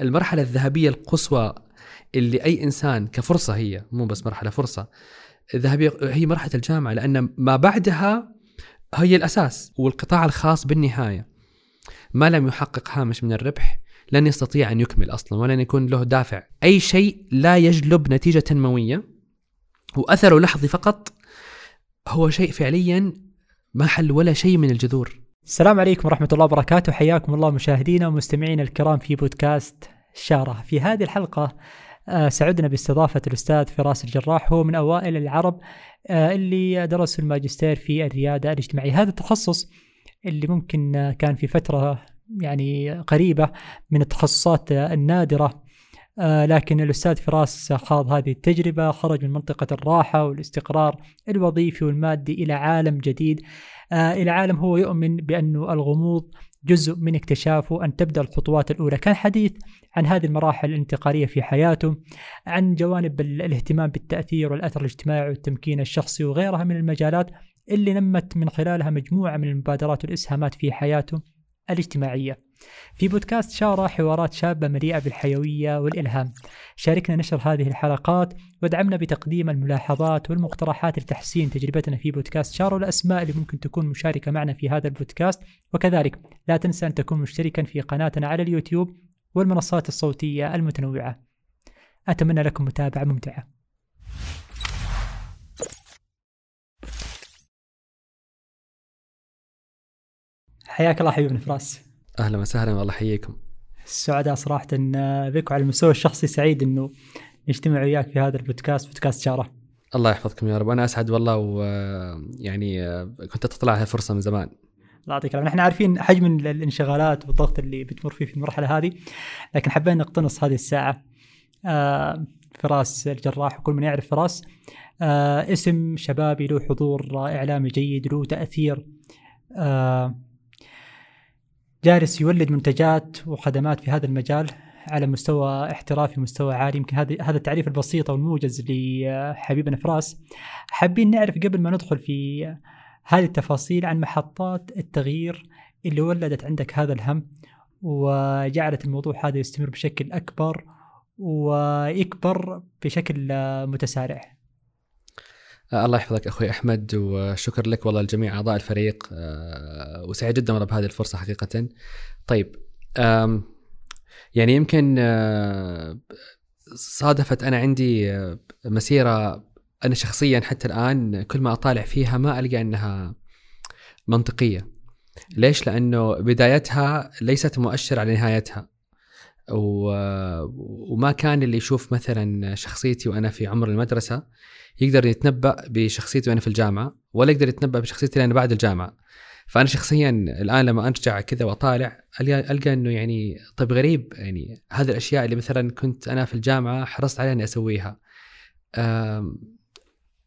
المرحلة الذهبية القصوى اللي أي إنسان كفرصة هي مو بس مرحلة فرصة ذهبيه هي مرحلة الجامعة لأن ما بعدها هي الأساس والقطاع الخاص بالنهاية. ما لم يحقق هامش من الربح لن يستطيع أن يكمل أصلا ولن يكون له دافع. أي شيء لا يجلب نتيجة تنمويه واثره لحظي فقط هو شيء فعليا ما حل ولا شيء من الجذور. السلام عليكم ورحمة الله وبركاته. حياكم الله مشاهدينا ومستمعينا الكرام في بودكاست شارة. في هذه الحلقة آه، سعدنا باستضافة الأستاذ فراس الجراح. هو من أوائل العرب آه، اللي درسوا الماجستير في الريادة الاجتماعية. هذا التخصص اللي ممكن آه، كان في فترة يعني قريبة من التخصصات النادرة. لكن الأستاذ فراس خاض هذه التجربة خرج من منطقة الراحة والاستقرار الوظيفي والمادي إلى عالم جديد. إلى عالم هو يؤمن بأنه الغموض جزء من اكتشافه أن تبدأ الخطوات الأولى. كان حديث عن هذه المراحل الانتقالية في حياته عن جوانب الاهتمام بالتأثير والأثر الاجتماعي والتمكين الشخصي وغيرها من المجالات اللي نمت من خلالها مجموعة من المبادرات والإسهامات في حياته. الاجتماعية. في بودكاست شارة حوارات شابة مليئة بالحيوية والإلهام. شاركنا نشر هذه الحلقات وادعمنا بتقديم الملاحظات والمقترحات لتحسين تجربتنا في بودكاست شارة والأسماء اللي ممكن تكون مشاركة معنا في هذا البودكاست. وكذلك لا تنسى أن تكون مشتركا في قناتنا على اليوتيوب والمنصات الصوتية المتنوعة. أتمنى لكم متابعة ممتعة. حياك الله حبيبنا فراس. أهلا وسهلا والله حييكم. السعداء صراحة بك وعلى المستوى الشخصي سعيد إنه نجتمع وياك في هذا البودكاست بودكاست شارة الله يحفظكم يا رب. أنا أسعد والله ويعني كنت تطلع هذه فرصه من زمان. الله يعطيك العافية. نحن عارفين حجم الانشغالات والضغط اللي بتمر فيه في المرحلة هذه لكن حبينا نقتنص هذه الساعة. آه فراس الجراح وكل من يعرف فراس. آه اسم شبابي له حضور إعلامي جيد له تأثير. آه جالس يولد منتجات وخدمات في هذا المجال على مستوى احترافي مستوى عالي. يمكن هذا هذا التعريف البسيط والموجز لحبيبنا فراس حابين نعرف قبل ما ندخل في هذه التفاصيل عن محطات التغيير اللي ولدت عندك هذا الهم وجعلت الموضوع هذا يستمر بشكل أكبر ويكبر بشكل متسارع. الله يحفظك أخوي أحمد وشكر لك والله لجميع أعضاء الفريق آه، وسعيد جدا والله بهذه الفرصة حقيقة. طيب يعني يمكن آه، صادفت أنا عندي مسيرة أنا شخصيا حتى الآن كل ما أطالع فيها ما ألقى أنها منطقية ليش لأنه بدايتها ليست مؤشر على نهايتها. وما كان اللي يشوف مثلا شخصيتي وأنا في عمر المدرسة يقدر يتنبأ بشخصيتي وأنا في الجامعة ولا يقدر يتنبأ بشخصيتي أنا بعد الجامعة فأنا شخصيا الآن لما ارجع كذا وأطالع القى إنه يعني طيب غريب يعني هذه الأشياء اللي مثلا كنت أنا في الجامعة حرصت عليها إني أسويها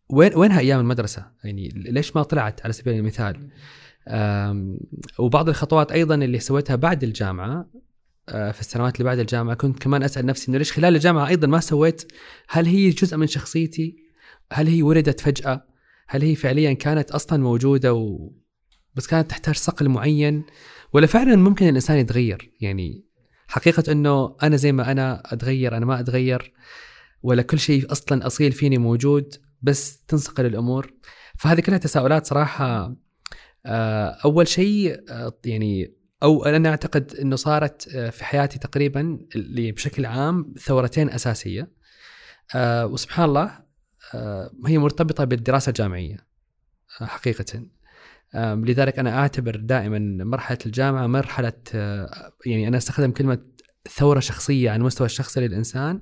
وين وينها أيام المدرسة؟ يعني ليش ما طلعت على سبيل المثال؟ وبعض الخطوات أيضا اللي سويتها بعد الجامعة آه، في السنوات اللي بعد الجامعة كنت كمان أسأل نفسي إنه ليش خلال الجامعة أيضا ما سويت هل هي جزء من شخصيتي؟ هل هي ولدت فجأة؟ هل هي فعليا كانت أصلا موجودة و... بس كانت تحتاج صقل معين ولا فعلا ممكن الإنسان يتغير؟ يعني حقيقة إنه أنا زي ما أنا أتغير أنا ما أتغير ولا كل شيء أصلا أصيل فيني موجود بس تنصقل الأمور فهذه كلها تساؤلات صراحة آه، أول شيء آه، يعني أو أنا أعتقد إنه صارت آه، في حياتي تقريبا بشكل عام ثورتين أساسية وسبحان الله هي مرتبطة بالدراسة الجامعية حقيقة. لذلك أنا أعتبر دائما مرحلة الجامعة مرحلة يعني أنا أستخدم كلمة ثورة شخصية على المستوى الشخصي للإنسان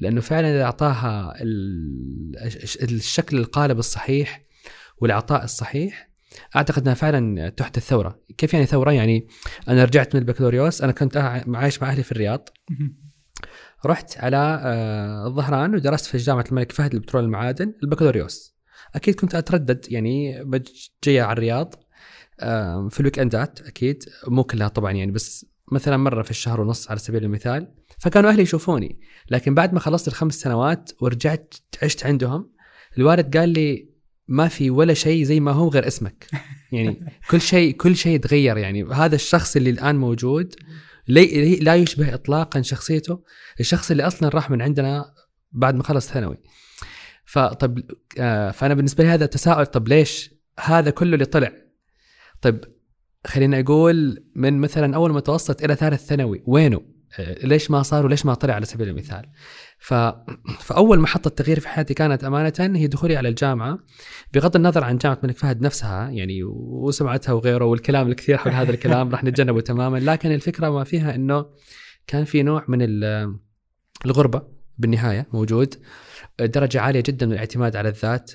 لأنه فعلا إذا أعطاها الشكل القالب الصحيح والعطاء الصحيح أعتقد إنها فعلا تحدث ثورة، كيف يعني ثورة؟ يعني أنا رجعت من البكالوريوس أنا كنت عايش مع أهلي في الرياض. رحت على آه، الظهران ودرست في جامعة الملك فهد للبترول المعادن البكالوريوس. أكيد كنت أتردد يعني جاي على الرياض في الويك اندات أكيد. مو كلها طبعا يعني بس مثلا مرة في الشهر ونص على سبيل المثال. فكانوا أهلي يشوفوني. لكن بعد ما خلصت الخمس سنوات ورجعت عشت عندهم الوالد قال لي ما في ولا شيء زي ما هو غير اسمك. يعني كل شيء كل شيء تغير يعني. هذا الشخص اللي الآن موجود. لا يشبه اطلاقا شخصيته. الشخص اللي أصلا راح من عندنا بعد ما خلص ثانوي. فطب آه فأنا بالنسبة لي هذا تساؤل طب ليش هذا كله اللي طلع؟ طيب خلينا أقول من مثلا أول متوسط إلى ثالث ثانوي وينه؟ آه، ليش ما صار وليش ما طلع على سبيل المثال؟ ف... فأول محطه تغيير في حياتي كانت أمانة هي دخولي على الجامعة بغض النظر عن جامعة الملك فهد نفسها يعني وسمعتها وغيره والكلام الكثير حول هذا الكلام راح نتجنبه تماما لكن الفكرة ما فيها إنه كان في نوع من الغربة بالنهاية موجود درجة عالية جدا من الاعتماد على الذات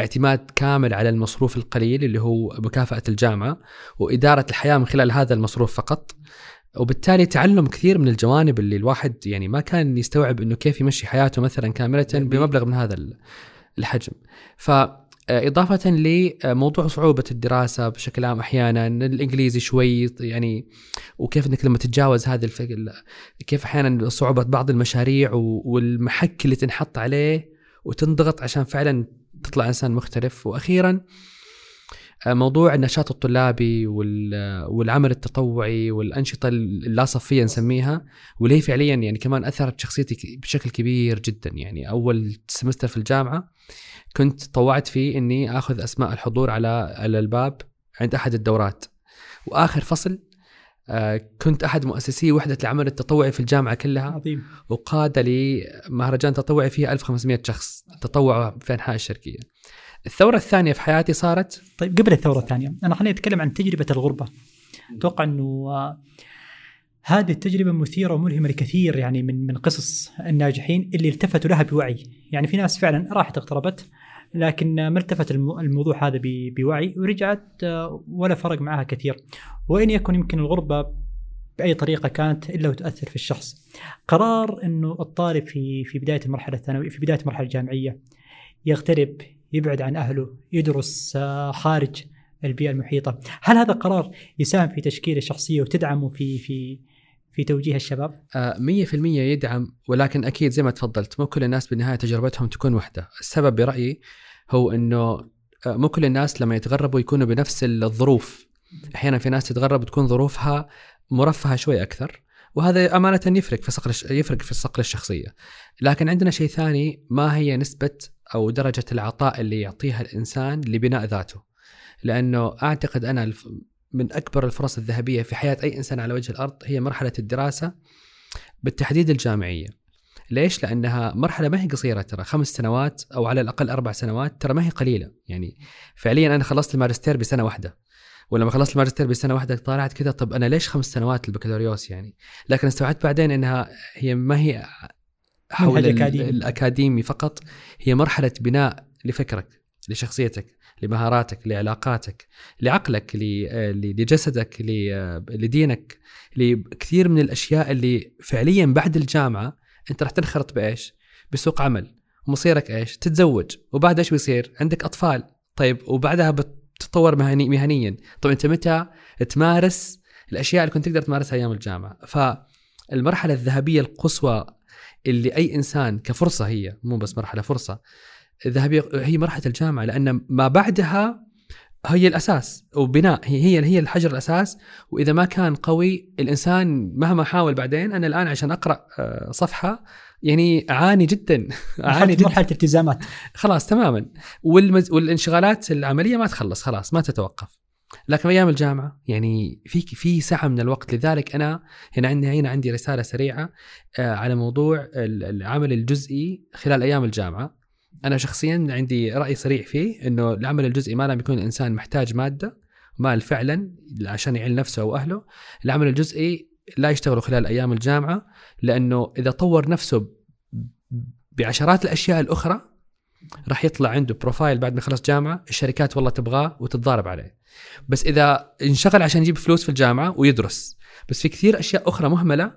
اعتماد كامل على المصروف القليل اللي هو مكافأة الجامعة وإدارة الحياة من خلال هذا المصروف فقط. وبالتالي تعلم كثير من الجوانب اللي الواحد يعني ما كان يستوعب إنه كيف يمشي حياته مثلا كاملة بمبلغ من هذا الحجم. ف إضافة لموضوع صعوبة الدراسة بشكل عام أحيانا الإنجليزي شوي يعني وكيف أنك لما تتجاوز هذه الفكرة كيف أحيانا صعوبة بعض المشاريع والمحك اللي تنحط عليه وتنضغط عشان فعلا تطلع إنسان مختلف وأخيرا موضوع النشاط الطلابي والعمل التطوعي والأنشطة اللا صفية نسميها واللي هي فعليا يعني كمان أثرت شخصيتي بشكل كبير جدا. يعني أول سمستر في الجامعة كنت طوعت فيه إني آخذ أسماء الحضور على على الباب عند أحد الدورات. وآخر فصل آه، كنت أحد مؤسسي وحدة العمل التطوعي في الجامعة كلها. عظيم. وقاد لي مهرجان تطوعي فيه 1500 شخص تطوعوا في أنحاء الشركيه الثورة الثانية في حياتي صارت؟ طيب قبل الثورة الثانية. أنا خليني أتكلم عن تجربة الغربة. أتوقع إنه آه، هذه التجربة مثيرة وملهمة لكثير يعني من من قصص الناجحين اللي التفتوا لها بوعي، يعني في ناس فعلا راحت اقتربت لكن ما التفت الموضوع هذا بوعي ورجعت آه، ولا فرق معها كثير، وإن يكن يمكن الغربة بأي طريقة كانت إلا وتأثر في الشخص. قرار إنه الطالب في في بداية المرحلة الثانوية في بداية المرحلة الجامعية يغترب يبعد عن أهله يدرس آه، خارج البيئة المحيطة. هل هذا قرار يساهم في تشكيل الشخصية وتدعمه في في في توجيه الشباب؟ آه، مية في المية يدعم ولكن أكيد زي ما تفضلت مو كل الناس بالنهاية تجربتهم تكون واحدة السبب برأيي هو أنه آه، مو كل الناس لما يتغربوا يكونوا بنفس الظروف. أحيانا في ناس تتغرب تكون ظروفها مرفهة شوي أكثر وهذا أمانة يفرق في صقل يفرق في الصقل الشخصية. لكن عندنا شيء ثاني ما هي نسبة أو درجة العطاء اللي يعطيها الإنسان لبناء ذاته لأنه أعتقد أنا من أكبر الفرص الذهبية في حياة أي إنسان على وجه الأرض هي مرحلة الدراسة بالتحديد الجامعية. ليش؟ لأنها مرحلة ما هي قصيرة ترى خمس سنوات أو على الأقل أربع سنوات ترى ما هي قليلة يعني فعليا أنا خلصت الماجستير بسنة واحدة ولما خلصت الماجستير بسنة واحدة طلعت كذا طب أنا ليش خمس سنوات البكالوريوس يعني؟ لكن استوعبت بعدين إنها هي ما هي حول الأكاديمي فقط هي مرحلة بناء لفكرك لشخصيتك لمهاراتك لعلاقاتك لعقلك لجسدك لدينك لكثير من الأشياء اللي فعليا بعد الجامعة أنت راح تنخرط بإيش؟ بسوق عمل ومصيرك إيش؟ تتزوج وبعد إيش بيصير؟ عندك أطفال طيب وبعدها بتتطور مهني مهنيا طيب أنت متى تمارس الأشياء اللي كنت تقدر تمارسها أيام الجامعة فالمرحلة الذهبية القصوى اللي أي إنسان كفرصة هي مو بس مرحلة فرصة الذهبيه هي مرحلة الجامعة لأن ما بعدها هي الأساس وبناء هي هي هي الحجر الأساس وإذا ما كان قوي الإنسان مهما حاول بعدين أنا الآن عشان أقرأ آه، صفحة يعني أعاني جدا أعاني جدا. مرحله التزامات. خلاص تماما. والمز... والانشغالات العملية ما تخلص خلاص ما تتوقف. لكن أيام الجامعة يعني في في سعه من الوقت. لذلك أنا هنا عندي هنا عندي رسالة سريعة آه، على موضوع العمل الجزئي خلال أيام الجامعة. أنا شخصيا عندي رأي صريح فيه إنه العمل الجزئي ما لم يكون الإنسان محتاج مادة مال فعلا عشان يعين نفسه أو أهله. العمل الجزئي لا يشتغل خلال أيام الجامعة لأنه إذا طور نفسه بعشرات الأشياء الأخرى راح يطلع عنده بروفايل بعد ما يخلص جامعة الشركات والله تبغاه وتتضارب عليه. بس إذا انشغل عشان يجيب فلوس في الجامعة ويدرس. بس في كثير أشياء أخرى مهملة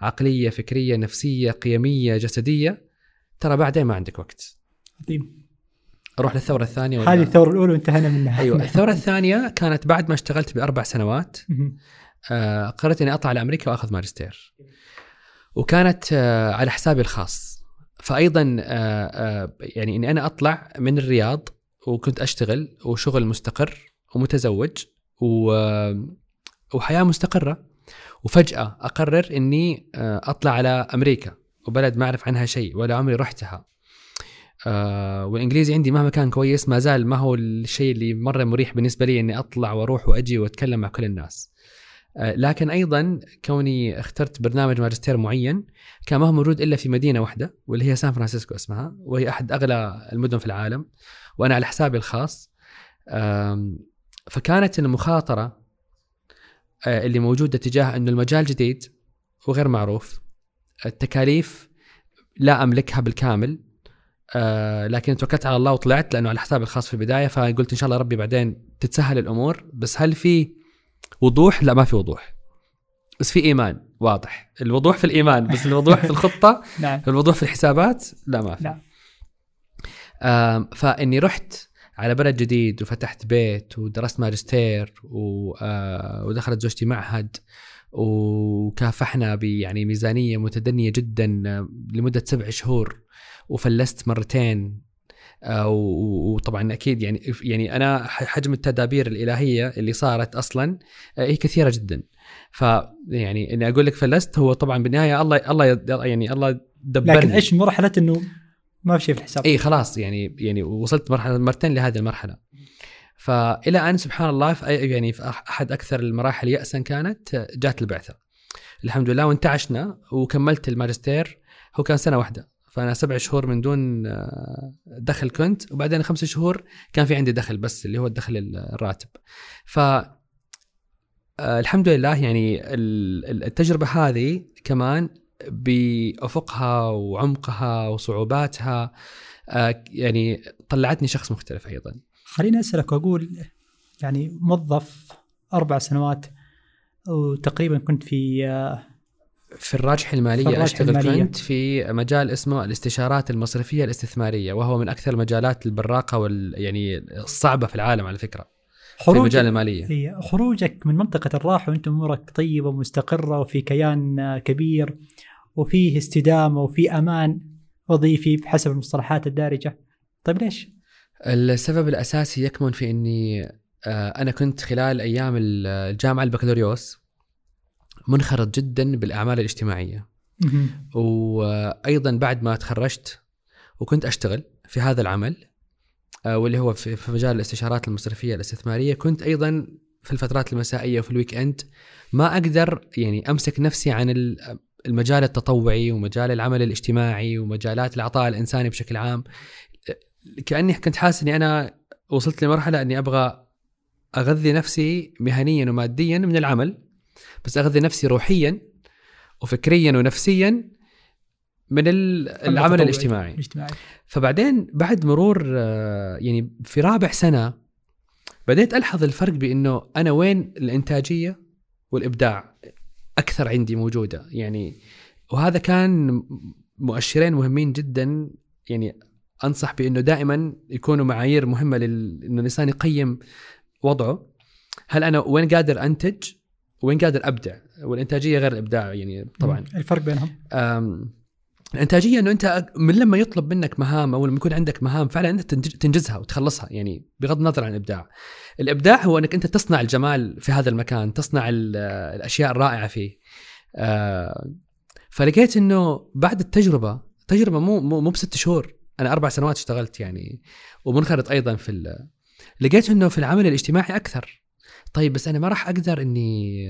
عقلية فكرية نفسية قيمية جسدية ترى بعدين ما عندك وقت. عظيم. أروح للثورة الثانية ولا؟ هذه الثورة الأولى وانتهينا منها. أيوه الثورة الثانية كانت بعد ما اشتغلت بأربع سنوات. آه قررت إني أطلع لأمريكا وأخذ ماجستير. وكانت آه على حسابي الخاص. فايضا آه آه يعني إني أنا أطلع من الرياض وكنت أشتغل وشغل مستقر ومتزوج و آه، وحياة مستقرة. وفجأة أقرر إني أطلع على أمريكا وبلد ما أعرف عنها شيء ولا عمري رحتها. والإنجليزي عندي مهما كان كويس ما زال ما هو الشيء اللي مرة مريح بالنسبة لي إني أطلع وأروح وأجي وأتكلم مع كل الناس. لكن أيضا كوني اخترت برنامج ماجستير معين كان ما هو موجود إلا في مدينة واحدة واللي هي سان فرانسيسكو اسمها وهي أحد أغلى المدن في العالم وأنا على حسابي الخاص. فكانت المخاطرة آه، اللي موجودة تجاه إنه المجال جديد وغير معروف. التكاليف لا أملكها بالكامل. آه لكن توكلت على الله وطلعت لأنه على حسابي الخاص في البداية فقلت إن شاء الله ربي بعدين تتسهل الأمور. بس هل في وضوح؟ لا ما في وضوح. بس في إيمان واضح. الوضوح في الإيمان بس الوضوح في الخطة؟ نعم. الوضوح في الحسابات؟ لا ما في. نعم. فإني رحت على بلد جديد وفتحت بيت ودرست ماجستير و- آه، ودخلت زوجتي معهد وكافحنا ب يعني ميزانية متدنية جدا لمدة سبع شهور وفلست مرتين وطبعا أكيد يعني يعني أنا حجم التدابير الإلهية اللي صارت أصلا آه، هي كثيرة جدا. ف يعني إني أقول لك فلست هو طبعا بالنهاية الله الله يعني الله دبرني. لكن إيش مرحلة إنه ما في شيء في الحساب؟ إي خلاص يعني يعني وصلت مرحلة مرتين لهذه المرحلة. فإلى أن سبحان الله في يعني في أحد أكثر المراحل ياسا كانت جات البعثة. الحمد لله وانتعشنا وكملت الماجستير هو كان سنة واحدة. فأنا سبع شهور من دون آه، دخل كنت وبعدين خمس شهور كان في عندي دخل بس اللي هو الدخل الراتب. ف آه، الحمد لله يعني ال- ال- التجربة هذه كمان بأفقها وعمقها وصعوباتها آه، يعني طلعتني شخص مختلف أيضا. خليني أسألك وأقول يعني موظف أربع سنوات وتقريبا كنت في في الراجحة المالية في الراجحة أشتغل المالية. كنت في مجال اسمه الاستشارات المصرفية الاستثمارية وهو من أكثر المجالات البراقة وال يعني الصعبة في العالم على فكرة في خروج مجال المالية خروجك من منطقة الراحة وأنت أمورك طيبة ومستقرة وفي كيان كبير وفيه استدامة وفي أمان وظيفي بحسب المصطلحات الدارجة طيب ليش؟ السبب الأساسي يكمن في أني آه، أنا كنت خلال أيام الجامعة البكالوريوس منخرط جدا بالأعمال الاجتماعية مهم. وأيضا بعد ما تخرجت وكنت أشتغل في هذا العمل آه، واللي هو في مجال الاستشارات المصرفية الاستثمارية كنت أيضا في الفترات المسائية وفي الويك إند ما أقدر يعني أمسك نفسي عن ال- المجال التطوعي ومجال العمل الاجتماعي ومجالات العطاء الإنساني بشكل عام كأني كنت حاسس إني أنا وصلت لمرحلة إني أبغى أغذي نفسي مهنيا وماديا من العمل بس اغذي نفسي روحيا وفكريا ونفسيا من ال- العمل الاجتماعي. فبعدين بعد مرور آه، يعني في رابع سنة بديت ألحظ الفرق بإنه أنا وين الإنتاجية والإبداع أكثر عندي موجودة. يعني وهذا كان مؤشرين مهمين جدا. يعني أنصح بإنه دائما يكونوا معايير مهمة لل... إنه الإنسان يقيم وضعه. هل أنا وين قادر أنتج؟ وين قادر أبدع والإنتاجية غير الإبداع يعني طبعا. الفرق بينهم الإنتاجية إنه أنت من لما يطلب منك مهام أو لما يكون عندك مهام فعلا أنت تنج- تنجزها وتخلصها يعني بغض النظر عن الإبداع. الإبداع هو أنك أنت تصنع الجمال في هذا المكان، تصنع ال- الأشياء الرائعة فيه. فلقيت إنه بعد التجربة تجربة مو مو مو بست شهور، أنا أربع سنوات اشتغلت يعني ومنخرط أيضا في لقيت إنه في العمل الاجتماعي أكثر. طيب بس أنا ما راح أقدر إني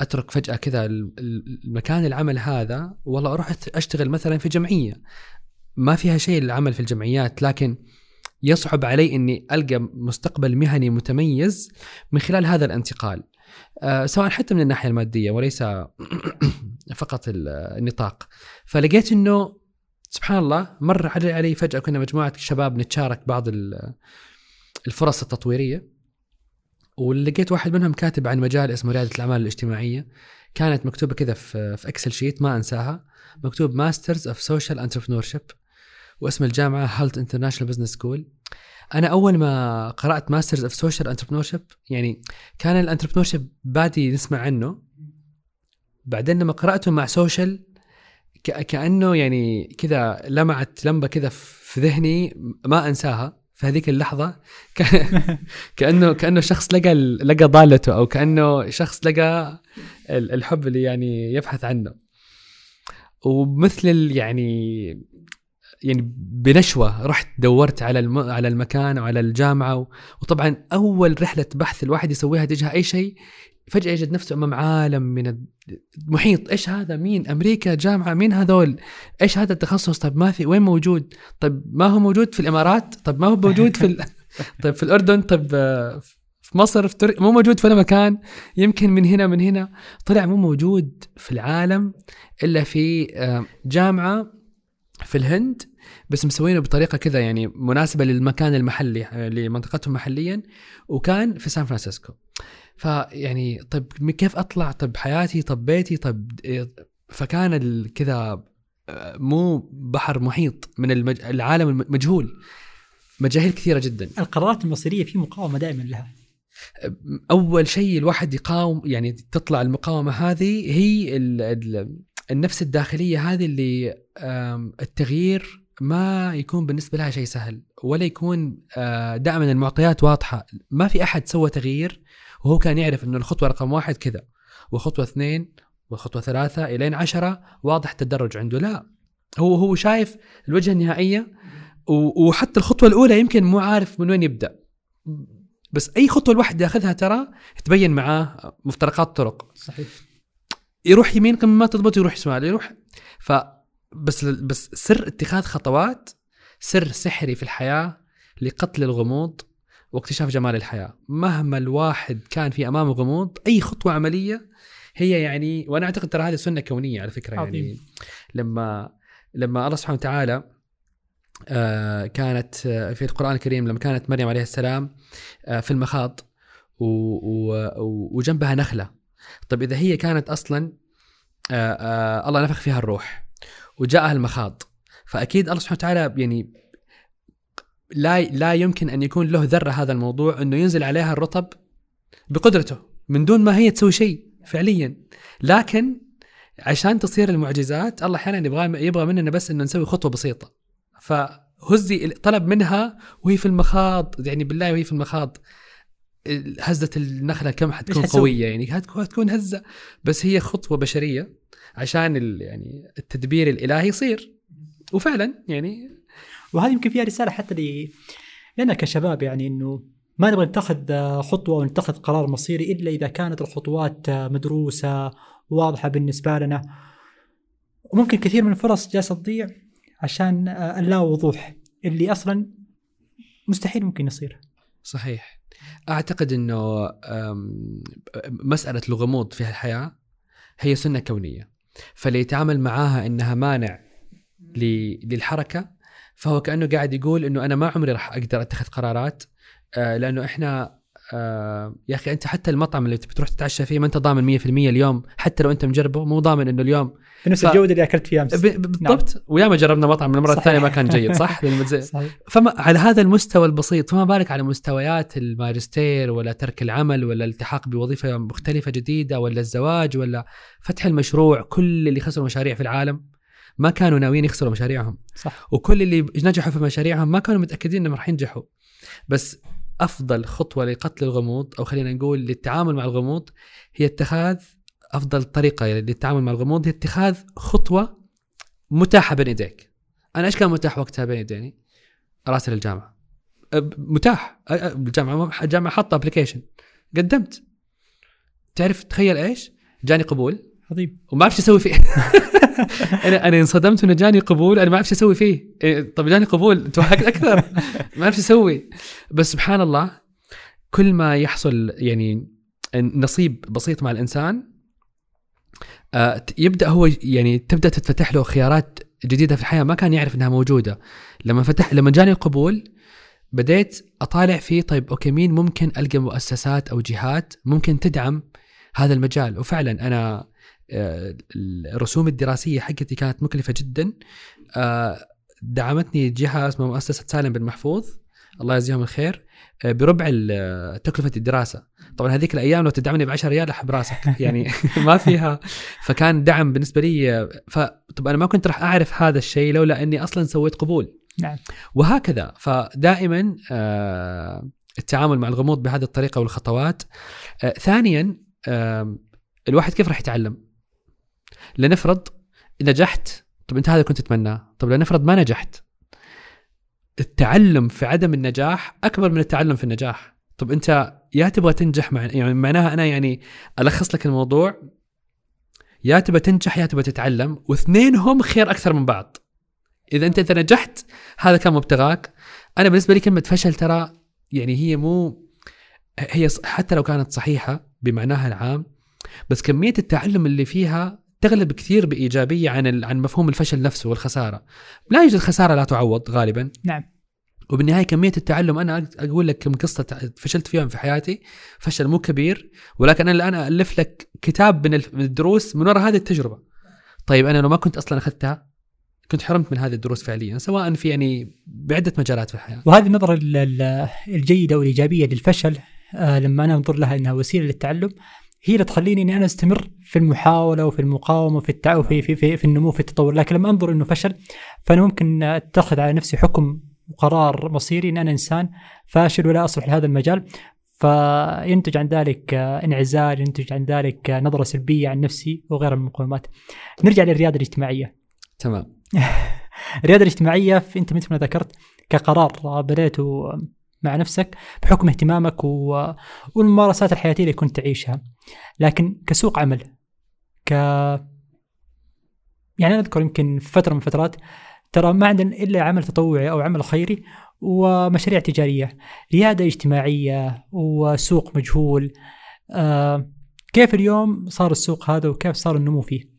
أترك فجأة كذا ال- ال- المكان العمل هذا والله أروح أشتغل مثلا في جمعية. ما فيها شيء العمل في الجمعيات لكن يصعب علي إني ألقى مستقبل مهني متميز من خلال هذا الانتقال. آه، سواء حتى من الناحية المادية وليس فقط ال- النطاق. فلقيت إنه سبحان الله مر علي فجأة كنا مجموعة شباب نتشارك بعض ال- الفرص التطويرية. ولقيت واحد منهم كاتب عن مجال اسمه رياده الاعمال الاجتماعيه. كانت مكتوبه كذا في في Excel sheet ما أنساها. مكتوب Masters of Social Entrepreneur واسم الجامعة Hult International Business School أنا أول ما قرأت Masters of Social Entrepreneur يعني كان ال entrepreneur بادي نسمع عنه. بعدين لما قرأته مع social كأنه يعني كذا لمعت لمبة كذا في ذهني ما أنساها. في هذيك اللحظة كانه كأنه شخص لقى لقى ضالته أو كأنه شخص لقى ال- الحب اللي يعني يبحث عنه. ومثل يعني يعني بنشوة رحت دورت على الم... على المكان وعلى الجامعة و... وطبعا أول رحلة بحث الواحد يسويها تجاه أي شيء فجأة يجد نفسه أمام عالم من المحيط إيش هذا؟ مين؟ أمريكا جامعة مين هذول؟ إيش هذا التخصص؟ طب ما في وين موجود؟ طب ما هو موجود في الإمارات؟ طب ما هو موجود في ال... طيب في الأردن؟ طب آه، في مصر في تركيا مو موجود في ولا مكان. يمكن من هنا من هنا. طلع مو موجود في العالم إلا في آه، جامعة في الهند بس مسوينه بطريقة كذا يعني مناسبة للمكان المحلي آه، لمنطقتهم محليا وكان في سان فرانسيسكو. فيعني طيب كيف أطلع؟ طب حياتي؟ طب بيتي؟ طب إيه، فكان كذا آه، مو بحر محيط من المج... العالم المجهول مجاهيل كثيرة جدا. القرارات المصيرية في مقاومة دائما لها. أول شيء الواحد يقاوم يعني تطلع المقاومة هذه هي ال ال النفس الداخلية هذه اللي التغيير ما يكون بالنسبة لها شيء سهل ولا يكون آه، دائما المعطيات واضحة. ما في أحد سوى تغيير. وهو كان يعرف إنه الخطوة رقم واحد كذا وخطوة اثنين وخطوة ثلاثة إلين عشرة واضح التدرج عنده. لا هو هو شايف الوجهة النهائية وحتى الخطوة الأولى يمكن مو عارف من وين يبدأ. بس أي خطوة الواحد ياخذها ترى تبين معاه مفترقات طرق. صحيح. يروح يمين كم ما تضبط يروح شمال يروح. ف بس بس سر اتخاذ خطوات سر سحري في الحياة لقتل الغموض واكتشاف جمال الحياة. مهما الواحد كان في أمامه غموض أي خطوة عملية هي يعني وأنا أعتقد ترى هذه سنة كونية على فكرة عظيم. يعني لما لما الله سبحانه وتعالى آه، كانت آه، في القرآن الكريم لما كانت مريم عليه السلام آه، في المخاض وجنبها نخلة. طيب إذا هي كانت أصلا الله نفخ فيها الروح وجاءها المخاض فأكيد الله سبحانه وتعالى يعني لا لا يمكن أن يكون له ذرة هذا الموضوع أنه ينزل عليها الرطب بقدرته من دون ما هي تسوي شيء فعليا. لكن عشان تصير المعجزات الله أحيانا يبغى يبغى مننا بس إنه نسوي خطوة بسيطة. فهزي طلب منها وهي في المخاض يعني بالله وهي في المخاض. هزة النخلة كم حتكون؟ قوية؟ يعني هتكون هزة بس هي خطوة بشرية عشان يعني التدبير الإلهي يصير. وفعلا يعني وهذه يمكن فيها رسالة حتى لي لنا كشباب يعني إنه ما نبغى نتخذ آه، خطوة أو نتخذ قرار مصيري إلا إذا كانت الخطوات آه، مدروسة واضحة بالنسبة لنا. وممكن كثير من الفرص جالسة تضيع عشان آه، اللا وضوح اللي أصلا مستحيل ممكن يصير. صحيح. أعتقد إنه مسألة الغموض في الحياة هي سنة كونية. فاللي يتعامل معاها إنها مانع للحركة فهو كأنه قاعد يقول إنه أنا ما عمري راح أقدر أتخذ قرارات آه، لأنه إحنا آه، يا أخي أنت حتى المطعم اللي تبي تروح تتعشى فيه ما أنت ضامن 100% اليوم حتى لو أنت مجربه مو ضامن إنه اليوم. بنفس ف- الجودة اللي أكلت فيها أمس. بالضبط. وياما جربنا مطعم المرة صحيح. الثانية ما كان جيد صح؟ صحيح. فما على هذا المستوى البسيط فما بالك على مستويات الماجستير ولا ترك العمل ولا الالتحاق بوظيفة مختلفة جديدة ولا الزواج ولا فتح المشروع كل اللي خسروا مشاريع في العالم. ما كانوا ناويين يخسروا مشاريعهم. صح. وكل اللي نجحوا في مشاريعهم ما كانوا متأكدين إنهم راح ينجحوا. بس أفضل خطوة لقتل الغموض أو خلينا نقول للتعامل مع الغموض هي اتخاذ أفضل طريقة للتعامل مع الغموض هي اتخاذ خطوة متاحة بين يديك. أنا إيش كان متاح وقتها بين يديني؟ اراسل الجامعة. متاح. الجامعة الجامعة حاطة ابلكيشن قدمت. تعرف تخيل إيش؟ جاني قبول. عظيم. وما اعرف أسوي فيه. أنا أنا انصدمت إنه جاني قبول. أنا ما اعرف أسوي فيه. إيه، طب جاني قبول. توهقت أكثر. ما اعرف أسوي. بس سبحان الله كل ما يحصل يعني نصيب بسيط مع الإنسان آه، يبدأ هو يعني تبدأ تتفتح له خيارات جديدة في الحياة. ما كان يعرف إنها موجودة. لما فتح لما جاني القبول بديت أطالع فيه. طيب okay مين ممكن ألقى مؤسسات أو جهات ممكن تدعم هذا المجال؟ وفعلا أنا الرسوم الدراسية حقتي كانت مكلفة جدا. آه، دعمتني جهة اسمها مؤسسة سالم بن محفوظ. الله يجزيهم الخير. آه، بربع تكلفة الدراسة. طبعا هذيك الأيام لو تدعمني ب 10 ريال أحب راسك. يعني ما فيها. فكان دعم بالنسبة لي آه، فطب أنا ما كنت راح أعرف هذا الشيء لولا أني أصلا سويت قبول. نعم. وهكذا. فدائما آه، التعامل مع الغموض بهذه الطريقة والخطوات. آه، ثانيا آه، الواحد كيف راح يتعلم؟ لنفرض نجحت طب أنت هذا كنت تتمناه. طب لنفرض ما نجحت. التعلم في عدم النجاح أكبر من التعلم في النجاح. طب أنت يا تبغى تنجح مع يعني معناها أنا يعني ألخص لك الموضوع. يا تبغى تنجح يا تبغى تتعلم واثنينهم خير أكثر من بعض. إذا أنت إذا نجحت هذا كان مبتغاك. أنا بالنسبة لي كلمة فشل ترى يعني هي مو هي حتى لو كانت صحيحة بمعناها العام بس كمية التعلم اللي فيها تغلب كثير بإيجابية عن عن مفهوم الفشل نفسه والخسارة. لا يوجد خسارة لا تعوض غالبا. نعم. وبالنهاية كمية التعلم أنا أقول لك كم قصة فشلت فيهم في حياتي فشل مو كبير ولكن أنا الآن ألف لك كتاب من الدروس من وراء هذه التجربة. طيب أنا لو ما كنت أصلا أخذتها كنت حرمت من هذه الدروس فعليا سواء في يعني بعدة مجالات في الحياة. وهذه النظره الجيدة والإيجابية للفشل آه لما أنا أنظر لها إنها وسيلة للتعلم هي اللي تخليني إني أنا أستمر في المحاولة وفي المقاومة وفي التع... في, في, في, في النمو في التطور. لكن لما أنظر إنه فشل فأنا ممكن أتخذ على نفسي حكم وقرار مصيري ان أنا إنسان فاشل ولا أصلح لهذا المجال. فينتج عن ذلك انعزال ينتج عن ذلك نظرة سلبية عن نفسي وغيرها من المقومات. نرجع للرياده الاجتماعية. تمام. الرياده الاجتماعية في أنت مثل ما ذكرت كقرار بديته مع نفسك بحكم اهتمامك. والممارسات الحياتية اللي كنت تعيشها. لكن كسوق عمل ك يعني أنا أذكر يمكن في فترة من الفترات ترى ما عندنا إلا عمل تطوعي أو عمل خيري ومشاريع تجارية ريادة اجتماعية وسوق مجهول. آه كيف اليوم صار السوق هذا وكيف صار النمو فيه؟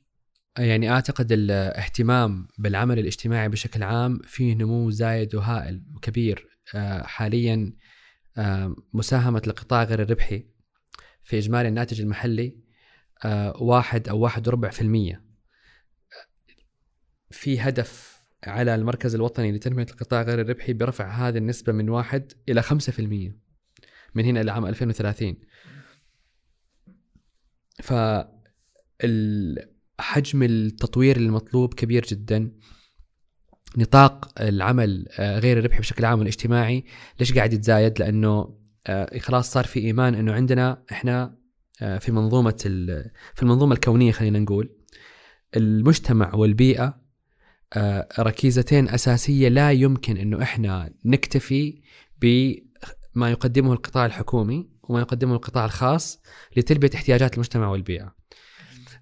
يعني أعتقد الاهتمام بالعمل الاجتماعي بشكل عام فيه نمو زايد وهائل وكبير. حاليا آه، مساهمة القطاع غير الربحي في إجمالي الناتج المحلي آه، واحد أو واحد وربع في المية. في هدف على المركز الوطني لتنمية القطاع غير الربحي برفع هذه النسبة من واحد إلى خمسة في المية من هنا إلى عام 2030 ف حجم التطوير المطلوب كبير جدا. نطاق العمل آه، غير الربحي بشكل عام والاجتماعي ليش قاعد يتزايد لأنه آه، خلاص صار في إيمان إنه عندنا إحنا آه، في منظومة في المنظومة الكونية خلينا نقول المجتمع والبيئة ركيزتين أساسية لا يمكن إنه إحنا نكتفي بما يقدمه القطاع الحكومي وما يقدمه القطاع الخاص لتلبية احتياجات المجتمع والبيئة.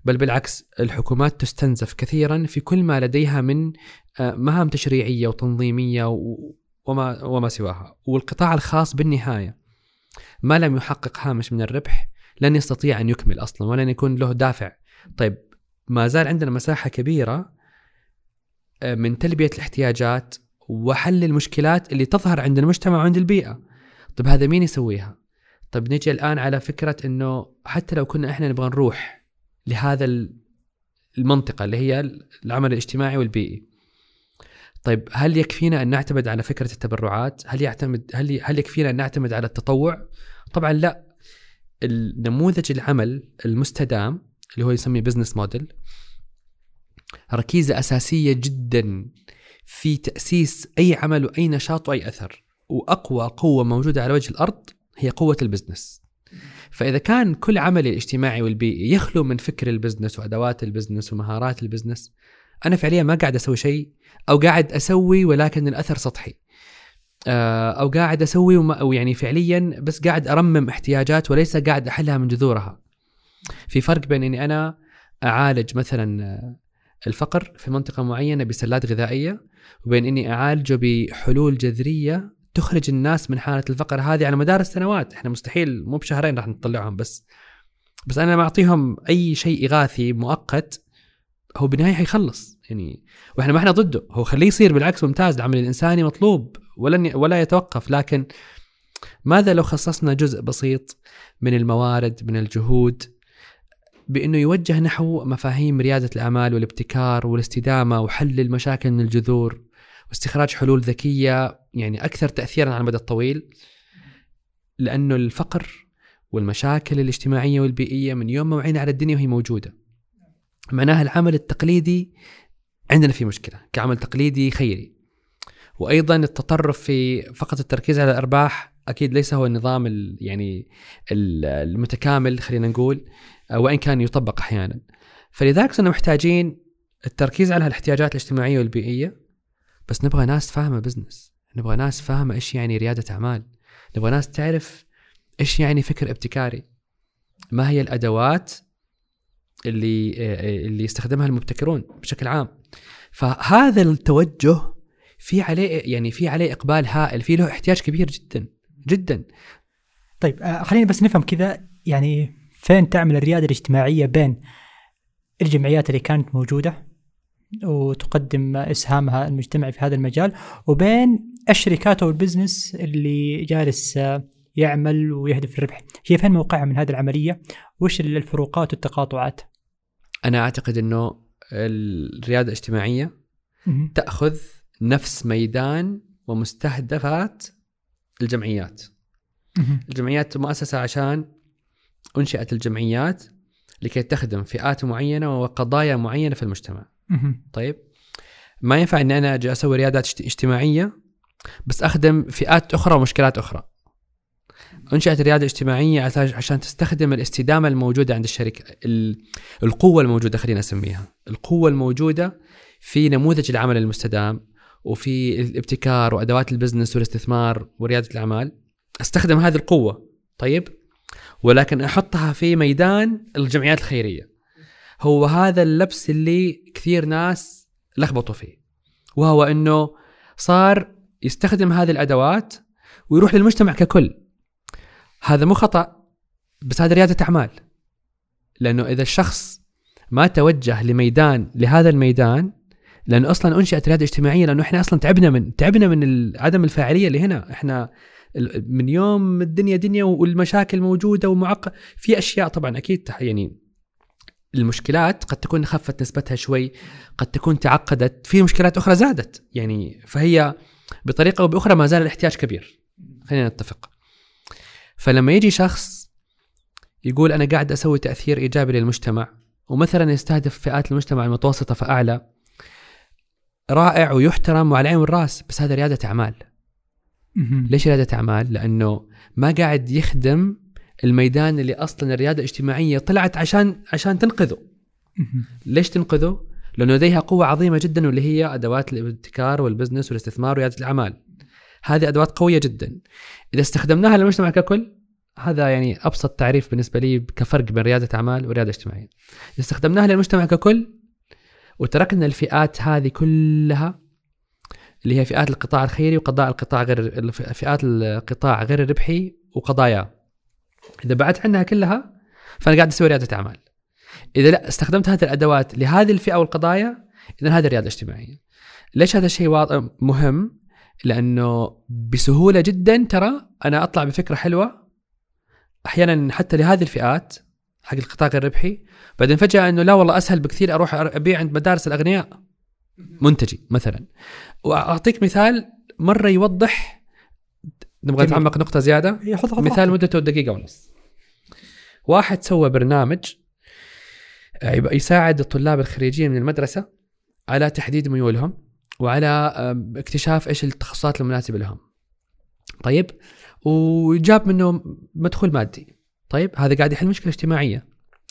بل بالعكس الحكومات تستنزف كثيرا في كل ما لديها من آه، مهام تشريعية وتنظيمية وما وما سواها. والقطاع الخاص بالنهاية ما لم يحقق هامش من الربح لن يستطيع أن يكمل أصلا ولن يكون له دافع. طيب ما زال عندنا مساحة كبيرة آه، من تلبية الاحتياجات وحل المشكلات اللي تظهر عند المجتمع وعند البيئة. طيب هذا مين يسويها؟ طيب نجي الآن على فكرة إنه حتى لو كنا إحنا نبغى نروح لهذا المنطقة اللي هي العمل الاجتماعي والبيئي طيب هل يكفينا أن نعتمد على فكرة التبرعات؟ هل يعتمد هل هل يكفينا أن نعتمد على التطوع؟ طبعا لا. النموذج العمل المستدام اللي هو يسميه business model ركيزة أساسية جدا في تأسيس أي عمل وأي نشاط وأي أثر وأقوى قوة موجودة على وجه الأرض هي قوة ال business. فإذا كان كل عملي الاجتماعي والبيئي يخلو من فكر ال business وأدوات ال business ومهارات ال business أنا فعليا ما قاعد أسوي شيء أو قاعد أسوي ولكن الأثر سطحي. آه، أو قاعد أسوي وما أو يعني فعليا بس قاعد أرمم احتياجات وليس قاعد أحلها من جذورها. في فرق بين إني أنا أعالج مثلا الفقر في منطقة معينة بسلات غذائية وبين إني أعالجه بحلول جذرية تخرج الناس من حالة الفقر هذه على مدار السنوات. إحنا مستحيل مو بشهرين راح نطلعهم بس. بس أنا ما أعطيهم أي شيء إغاثي مؤقت هو بالنهاية حيخلص. يعني وإحنا ما إحنا ضده. هو خليه يصير بالعكس ممتاز. العمل الإنساني مطلوب ولن ولا يتوقف. لكن ماذا لو خصصنا جزء بسيط من الموارد من الجهود بإنه يوجه نحو مفاهيم ريادة الأعمال والابتكار والاستدامة وحل المشاكل من الجذور واستخراج حلول ذكية يعني أكثر تاثيرا على المدى الطويل لأنه الفقر والمشاكل الاجتماعية والبيئية من يوم ما وعينا على الدنيا وهي موجودة. معناها العمل التقليدي عندنا فيه مشكلة كعمل تقليدي خيري. وأيضا التطرف في فقط التركيز على الأرباح أكيد ليس هو النظام ال يعني ال- المتكامل خلينا نقول وإن كان يطبق أحيانا. فلذلك صرنا محتاجين التركيز على الاحتياجات الاجتماعية والبيئية بس نبغى ناس فاهمة بزنس نبغى ناس فاهمة إيش يعني ريادة أعمال. نبغى ناس تعرف إيش يعني فكر ابتكاري. ما هي الأدوات اللي آه، اللي يستخدمها المبتكرون بشكل عام. فهذا التوجه في عليه يعني في عليه إقبال هائل في له احتياج كبير جدا جدا. طيب آه، خلينا بس نفهم كذا يعني فين تعمل الريادة الاجتماعية بين الجمعيات اللي كانت موجودة وتقدم إسهامها المجتمعي في هذا المجال وبين الشركات أو البزنس اللي جالس يعمل ويهدف الربح هي فين موقعها من هذه العملية وش الفروقات والتقاطعات أنا أعتقد إنه الريادة الاجتماعية. تأخذ نفس ميدان ومستهدفات الجمعيات. الجمعيات مؤسسة عشان أنشئت الجمعيات لكي تخدم فئات معينة وقضايا معينة في المجتمع. طيب ما ينفع إن أنا أجي أسوي ريادات اجت- اجتماعية بس أخدم فئات أخرى ومشكلات أخرى. أنشأت ريادة اجتماعية عشان- تستخدم الاستدامة الموجودة عند الشركة ال- القوة الموجودة خلينا نسميها. القوة الموجودة في نموذج العمل المستدام وفي الابتكار وأدوات البزنس والاستثمار وريادة الأعمال. أستخدم هذه القوة طيب؟ ولكن أحطها في ميدان الجمعيات الخيرية. هو هذا اللبس اللي كثير ناس لخبطوا فيه. وهو إنه صار يستخدم هذه الأدوات ويروح للمجتمع ككل. هذا مو خطأ بس هذا ريادة أعمال. لأنه إذا الشخص ما توجه لميدان لهذا الميدان لأنه أصلا أنشئت ريادة اجتماعية لأنه إحنا أصلا تعبنا من تعبنا من عدم الفاعلية اللي هنا. إحنا من يوم الدنيا دنيا والمشاكل موجودة ومعقد في أشياء طبعا أكيد يعني المشكلات قد تكون خفت نسبتها شوي قد تكون تعقدت في مشكلات أخرى زادت. يعني فهي بطريقة أو بأخرى ما زال الاحتياج كبير خلينا نتفق فلما يجي شخص يقول أنا قاعد أسوي تأثير إيجابي للمجتمع ومثلا يستهدف فئات المجتمع المتوسطة فأعلى رائع ويحترم وعلى العين والراس بس هذا ريادة أعمال. ليش ريادة أعمال لأنه ما قاعد يخدم الميدان اللي أصلا الريادة الاجتماعية طلعت عشان عشان تنقذه. ليش تنقذه؟ لأنه لديها قوة عظيمة جدا واللي هي أدوات الابتكار والبزنس والاستثمار ورياده الأعمال. هذه أدوات قوية جدا. إذا استخدمناها للمجتمع ككل هذا يعني أبسط تعريف بالنسبة لي كفرق بين ريادة أعمال وريادة اجتماعية. إذا استخدمناها للمجتمع ككل وتركنا الفئات هذه كلها اللي هي فئات القطاع الخيري وقضاء القطاع غير فئات القطاع غير الربحي وقضاياه. إذا بعدت عنها كلها فأنا قاعد أسوي ريادة أعمال. إذا لا استخدمت هذه الأدوات لهذه الفئة والقضايا اذا هذه رياده اجتماعية. ليش هذا الشيء واضح مهم؟ لأنه بسهولة جدا ترى أنا أطلع بفكرة حلوة أحيانا حتى لهذه الفئات حق القطاع غير الربحي بعدين فجأة إنه لا والله أسهل بكثير أروح أبيع عند مدارس الأغنياء منتجي مثلا وأعطيك مثال مرة يوضح نبغى. نتعمق نقطة زيادة إيه، مثال. مدته دقيقة ونص واحد سوى برنامج يساعد الطلاب الخريجين من المدرسة على تحديد ميولهم وعلى آم، اكتشاف إيش التخصصات المناسبة لهم. طيب وجاب منه مدخول مادي. طيب هذا قاعد يحل مشكلة اجتماعية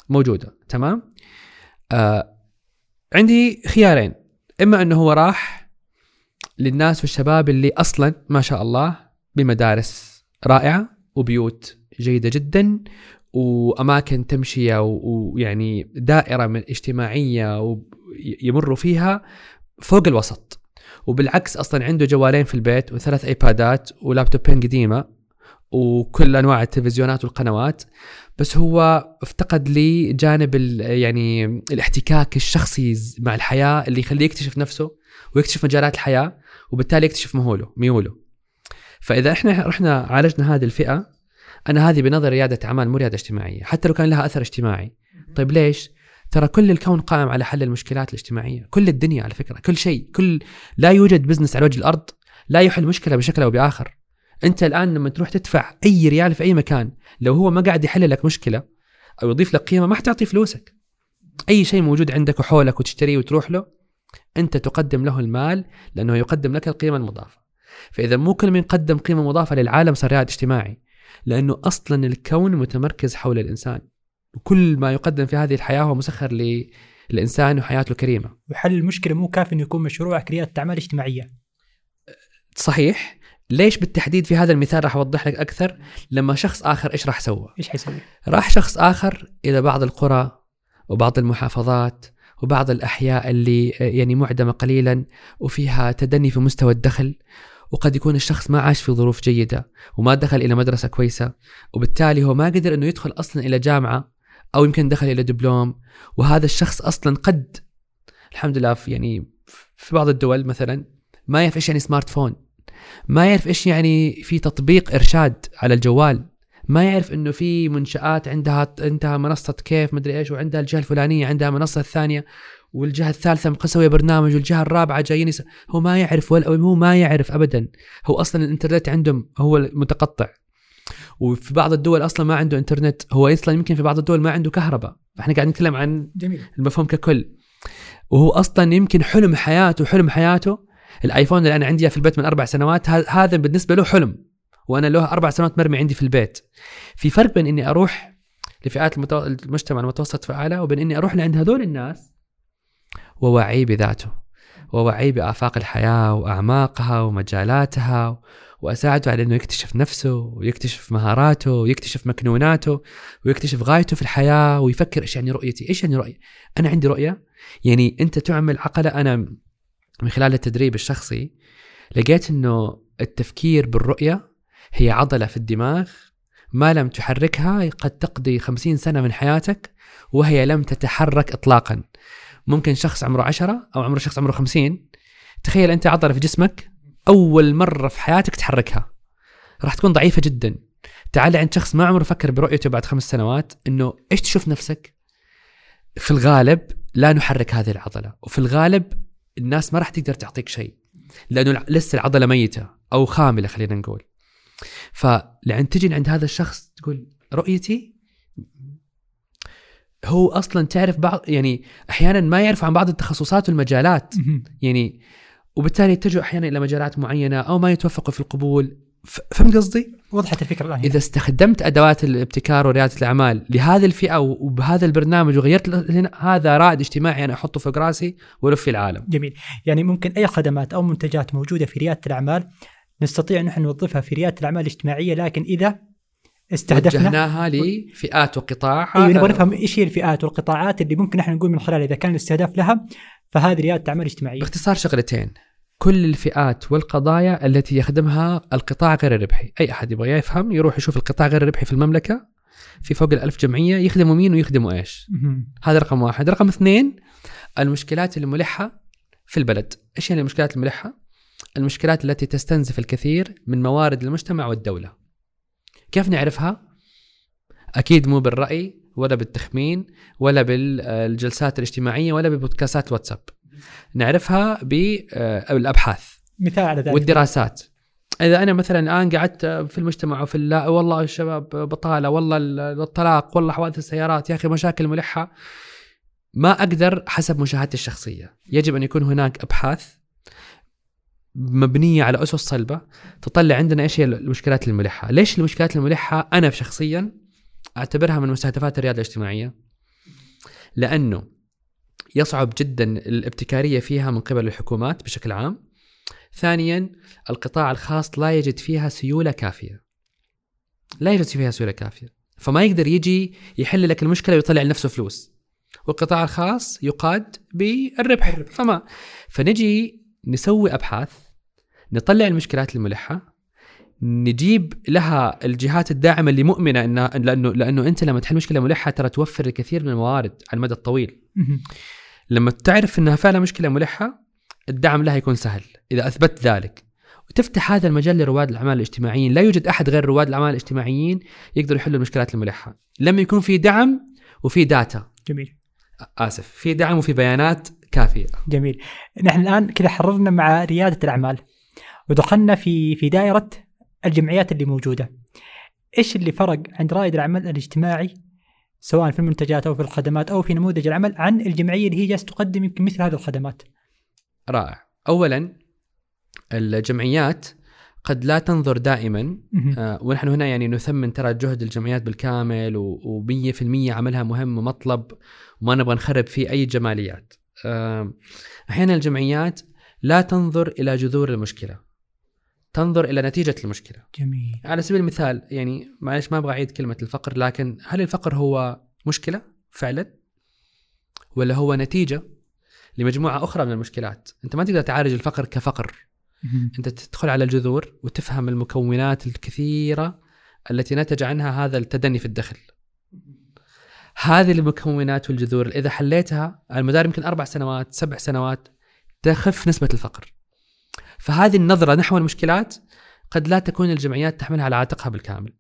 موجودة. تمام؟ آه عندي خيارين. إما إنه هو راح للناس والشباب اللي أصلا ما شاء الله بمدارس رائعة وبيوت جيدة جدا وأماكن تمشيه ويعني دائرة من اجتماعية ويمروا فيها فوق الوسط. وبالعكس أصلا عنده جوالين في البيت وثلاث إيبادات ولابتوبين قديمة وكل أنواع التلفزيونات والقنوات. بس هو افتقد لي جانب يعني الاحتكاك الشخصي مع الحياة اللي يخليه يكتشف نفسه ويكتشف مجالات الحياة وبالتالي يكتشف مهوله ميوله. فإذا إحنا رحنا عالجنا هذه الفئة أنا هذه بنظر ريادة أعمال مو ريادة اجتماعية حتى لو كان لها أثر اجتماعي. طيب ليش؟ ترى كل الكون قائم على حل المشكلات الاجتماعية. كل الدنيا على فكرة كل شيء كل لا يوجد بزنس على وجه الأرض لا يحل مشكلة بشكل أو بآخر. أنت الآن لما تروح تدفع أي ريال في أي مكان لو هو ما قاعد يحل لك مشكلة أو يضيف لك قيمة ما حتعطي فلوسك. أي شيء موجود عندك وحولك وتشتريه وتروح له أنت تقدم له المال لأنه يقدم لك القيمة المضافة. فإذا مو كل من قدم قيمة مضافة للعالم صار رائد اجتماعي. لأنه أصلا الكون متمركز حول الإنسان. وكل ما يقدم في هذه الحياة هو مسخر للانسان وحياته كريمه وحل المشكلة مو كافي إنه يكون مشروعك رياده أعمال اجتماعية. صحيح. ليش بالتحديد في هذا المثال راح أوضح لك أكثر؟ لما شخص آخر إيش راح سوى إيش حيسوي؟ راح شخص آخر إلى بعض القرى وبعض المحافظات وبعض الأحياء اللي يعني معدمة قليلا وفيها تدني في مستوى الدخل وقد يكون الشخص ما عاش في ظروف جيدة وما دخل إلى مدرسة كويسة وبالتالي هو ما قدر إنه يدخل أصلا إلى جامعة أو يمكن دخل إلى دبلوم وهذا الشخص أصلا قد الحمد لله في يعني في بعض الدول مثلا ما يعرف إيش يعني سمارت فون ما يعرف إيش يعني في تطبيق إرشاد على الجوال ما يعرف إنه في منشآت عندها عندها منصة كيف مدري إيش وعندها الجهة الفلانية عندها منصة الثانية. والجهة الثالثة مسويه برنامج والجهة الرابعة جايين يس... هو ما يعرف ولا هو ما يعرف ابدا. هو أصلا الإنترنت عندهم هو متقطع وفي بعض الدول أصلا ما عنده إنترنت. هو أصلا يمكن في بعض الدول ما عنده كهرباء. فإحنا قاعدين نتكلم عن جميل. المفهوم ككل. وهو أصلا يمكن حلم حياته حلم حياته. الآيفون اللي أنا عندي في البيت من أربع سنوات هذا بالنسبة له حلم. وأنا له أربع سنوات مرمي عندي في البيت. في فرق بين إني أروح لفئات المجتمع المتوسط فاعلى وبين إني أروح لعند هذول الناس ووعيه بذاته ووعيه بآفاق الحياة وأعماقها ومجالاتها وأساعده على أنه يكتشف نفسه ويكتشف مهاراته ويكتشف مكنوناته ويكتشف غايته في الحياة ويفكر إيش يعني رؤيتي إيش يعني رؤية؟ أنا عندي رؤية؟ يعني أنت تعمل عقلة أنا من خلال التدريب الشخصي لقيت أنه التفكير بالرؤية هي عضلة في الدماغ ما لم تحركها قد تقضي خمسين سنة من حياتك وهي لم تتحرك إطلاقا. ممكن شخص عمره عشرة أو عمره شخص عمره خمسين تخيل أنت عضلة في جسمك أول مرة في حياتك تحركها راح تكون ضعيفة جدا تعال عند شخص ما عمره فكر برؤيته بعد خمس سنوات إنه إيش تشوف نفسك؟ في الغالب لا نحرك هذه العضلة، وفي الغالب الناس ما راح تقدر تعطيك شيء لأنه لسه العضلة ميتة أو خاملة خلينا نقول. فلعند تجي عند هذا الشخص تقول رؤيتي هو أصلا تعرف بعض يعني أحيانا ما يعرف عن بعض التخصصات والمجالات. يعني وبالتالي يتجهوا أحيانا إلى مجالات معينة أو ما يتوفقوا في القبول. فهمت قصدي؟ وضحت الفكرة الآن. إذا استخدمت أدوات الابتكار وريادة الأعمال لهذه الفئة وبهذا البرنامج وغيرت هنا هذا رائد اجتماعي أنا أحطه فوق رأسي وألف في العالم. جميل، يعني ممكن أي خدمات أو منتجات موجودة في ريادة الأعمال نستطيع نحن نوظفها في ريادة الأعمال الاجتماعية لكن إذا استهدفنا. وجهناها لفئات وقطاع أيوه نبغى نفهم إيش هي الفئات والقطاعات اللي ممكن نحن نقول من خلالها إذا كان الاستهداف لها فهذه ريادة أعمال اجتماعية. باختصار شغلتين كل الفئات والقضايا التي يخدمها القطاع غير الربحي. أي أحد يبغى يفهم يروح يشوف القطاع غير الربحي في المملكة في فوق الألف جمعية يخدموا مين ويخدموا إيش؟ هذا رقم واحد. رقم اثنين المشكلات الملحة في البلد. إيش يعني المشكلات الملحة؟ المشكلات التي تستنزف الكثير من موارد المجتمع والدولة. كيف نعرفها؟ أكيد مو بالرأي ولا بالتخمين ولا بالجلسات الاجتماعية ولا ببودكاستات واتساب. نعرفها بالابحاث مثال على ذلك. والدراسات. إذا أنا مثلا الآن قعدت في المجتمع وفي لا والله الشباب بطالة والله الطلاق والله حوادث السيارات يا أخي مشاكل ملحة ما أقدر حسب مشاهدتي الشخصية. يجب أن يكون هناك أبحاث مبنية على أسس صلبة تطلع عندنا إيش هي المشكلات الملحة؟ ليش المشكلات الملحة؟ أنا شخصيا أعتبرها من مستهدفات الرياده الاجتماعية. لأنه يصعب جدا الابتكارية فيها من قبل الحكومات بشكل عام. ثانيا القطاع الخاص لا يجد فيها سيولة كافية. لا يجد فيها سيولة كافية. فما يقدر يجي يحل لك المشكلة ويطلع لنفسه فلوس. والقطاع الخاص يقاد بالربح. فما. فنجي نسوي أبحاث نطلع المشكلات الملحة نجيب لها الجهات الداعمة اللي مؤمنة انها لأنه لأنه أنت لما تحل مشكلة ملحة ترى توفر الكثير من الموارد على المدى الطويل. لما تعرف إنها فعلا مشكلة ملحة الدعم لها يكون سهل إذا أثبت ذلك. وتفتح هذا المجال لرواد الأعمال الاجتماعيين. لا يوجد أحد غير رواد الأعمال الاجتماعيين يقدر يحل المشكلات الملحة. لما يكون في دعم وفي داتا. جميل. آسف. في دعم وفي بيانات كافية. جميل. نحن الآن كذا حررنا مع ريادة الأعمال. ودخلنا في في دائرة الجمعيات اللي موجودة إيش اللي فرق عند رائد الاعمال الاجتماعي سواء في المنتجات أو في الخدمات أو في نموذج العمل عن الجمعية اللي هي جالسة تقدم يمكن مثل هذه الخدمات. رائع اولا الجمعيات قد لا تنظر دائما. آه، ونحن هنا يعني نثمن ترى جهد الجمعيات بالكامل و100% عملها مهم ومطلب وما نبغى نخرب فيه أي جماليات. آه، أحيانا الجمعيات لا تنظر إلى جذور المشكلة. تنظر إلى نتيجة المشكلة. جميل على سبيل المثال يعني معلش ما أبغى أعيد كلمة الفقر لكن هل الفقر هو مشكلة فعلا؟ ولا هو نتيجة لمجموعة أخرى من المشكلات؟ أنت ما تقدر تعالج الفقر كفقر. أنت تدخل على الجذور وتفهم المكونات الكثيرة التي نتج عنها هذا التدني في الدخل. هذه المكونات والجذور إذا حليتها على مدار يمكن أربع سنوات سبع سنوات تخف نسبة الفقر. فهذه النظرة نحو المشكلات قد لا تكون الجمعيات تحملها على عاتقها بالكامل.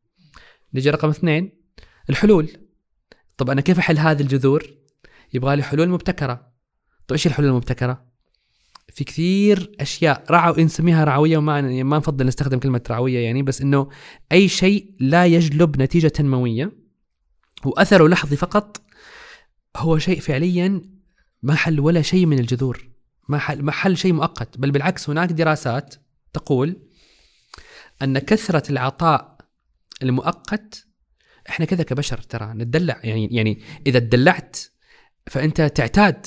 نجي رقم اثنين الحلول. طب أنا كيف أحل هذه الجذور؟ يبغى لي حلول مبتكرة. طيب إيش الحلول المبتكرة؟ في كثير أشياء رعو نسميها رعوية وما ما نفضل نستخدم كلمة رعوية يعني بس إنه أي شيء لا يجلب نتيجة تنمويه وأثره لحظي فقط هو شيء فعليا ما حل ولا شيء من الجذور ما حل ما حل شيء مؤقت بل بالعكس هناك دراسات تقول أن كثرة العطاء المؤقت إحنا كذا كبشر ترى نتدلع يعني يعني إذا تدلعت فأنت تعتاد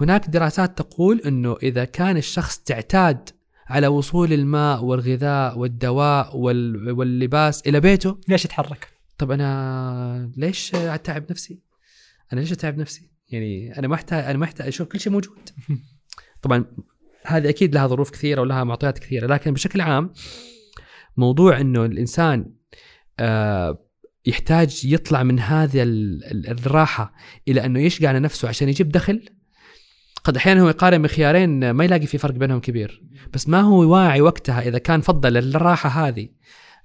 هناك دراسات تقول إنه إذا كان الشخص تعتاد على وصول الماء والغذاء والدواء وال- واللباس إلى بيته ليش اتحرك؟ طب أنا ليش أتعب نفسي؟ أنا ليش أتعب نفسي؟ يعني أنا محتاج أنا محتاج أشوف كل شيء موجود. طبعا هذه أكيد لها ظروف كثيرة ولها معطيات كثيرة لكن بشكل عام موضوع إنه الإنسان آه يحتاج يطلع من هذه ال- ال- الراحة إلى إنه يشقى على نفسه عشان يجيب دخل. قد أحيانا هو يقارن بخيارين ما يلاقي في فرق بينهم كبير بس ما هو واعي وقتها إذا كان فضل الراحة هذه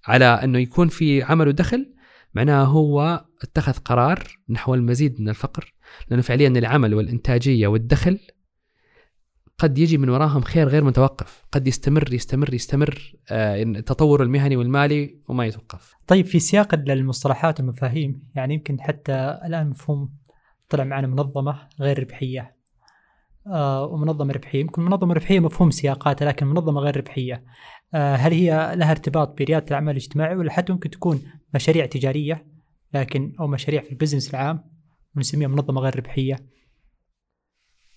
على إنه يكون في عمل ودخل معناها هو اتخذ قرار نحو المزيد من الفقر لأنه فعليا العمل والإنتاجية والدخل قد يجي من وراهم خير غير متوقف قد يستمر يستمر يستمر آه، التطور المهني والمالي وما يتوقف. طيب في سياق المصطلحات والمفاهيم يعني يمكن حتى الآن مفهوم طلع معنا منظمة غير ربحية. آه ومنظمة ربحية يمكن منظمة ربحية مفهوم سياقاتها لكن منظمة غير ربحية. آه هل هي لها ارتباط بريادة العمل الاجتماعي ولا حتى ممكن تكون مشاريع تجارية لكن أو مشاريع في البزنس العام ونسميها منظمة غير ربحية؟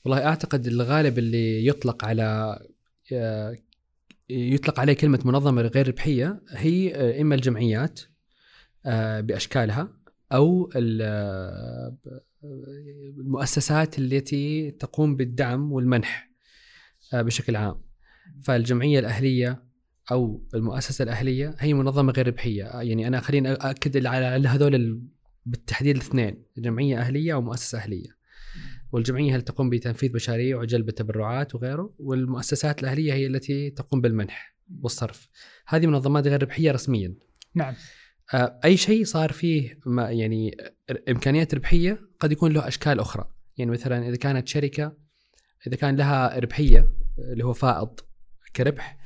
والله أعتقد الغالب اللي يطلق على آه، يطلق عليه كلمة منظمة غير ربحية هي آه، إما الجمعيات آه، بأشكالها أو ال- المؤسسات التي تقوم بالدعم والمنح بشكل عام. فالجمعية الأهلية أو المؤسسة الأهلية هي منظمة غير ربحية. يعني أنا خليني أكد على هذول ال- بالتحديد الاثنين جمعية أهلية ومؤسسه أهلية. والجمعية هل تقوم بتنفيذ مشاريع وجلب التبرعات وغيره؟ والمؤسسات الأهلية هي التي تقوم بالمنح والصرف. هذه منظمات غير ربحية رسميا. نعم. آه، أي شيء صار فيه ما يعني إمكانيات ربحية قد يكون له أشكال أخرى. يعني مثلا إذا كانت شركة إذا كان لها ربحية اللي هو فائض كربح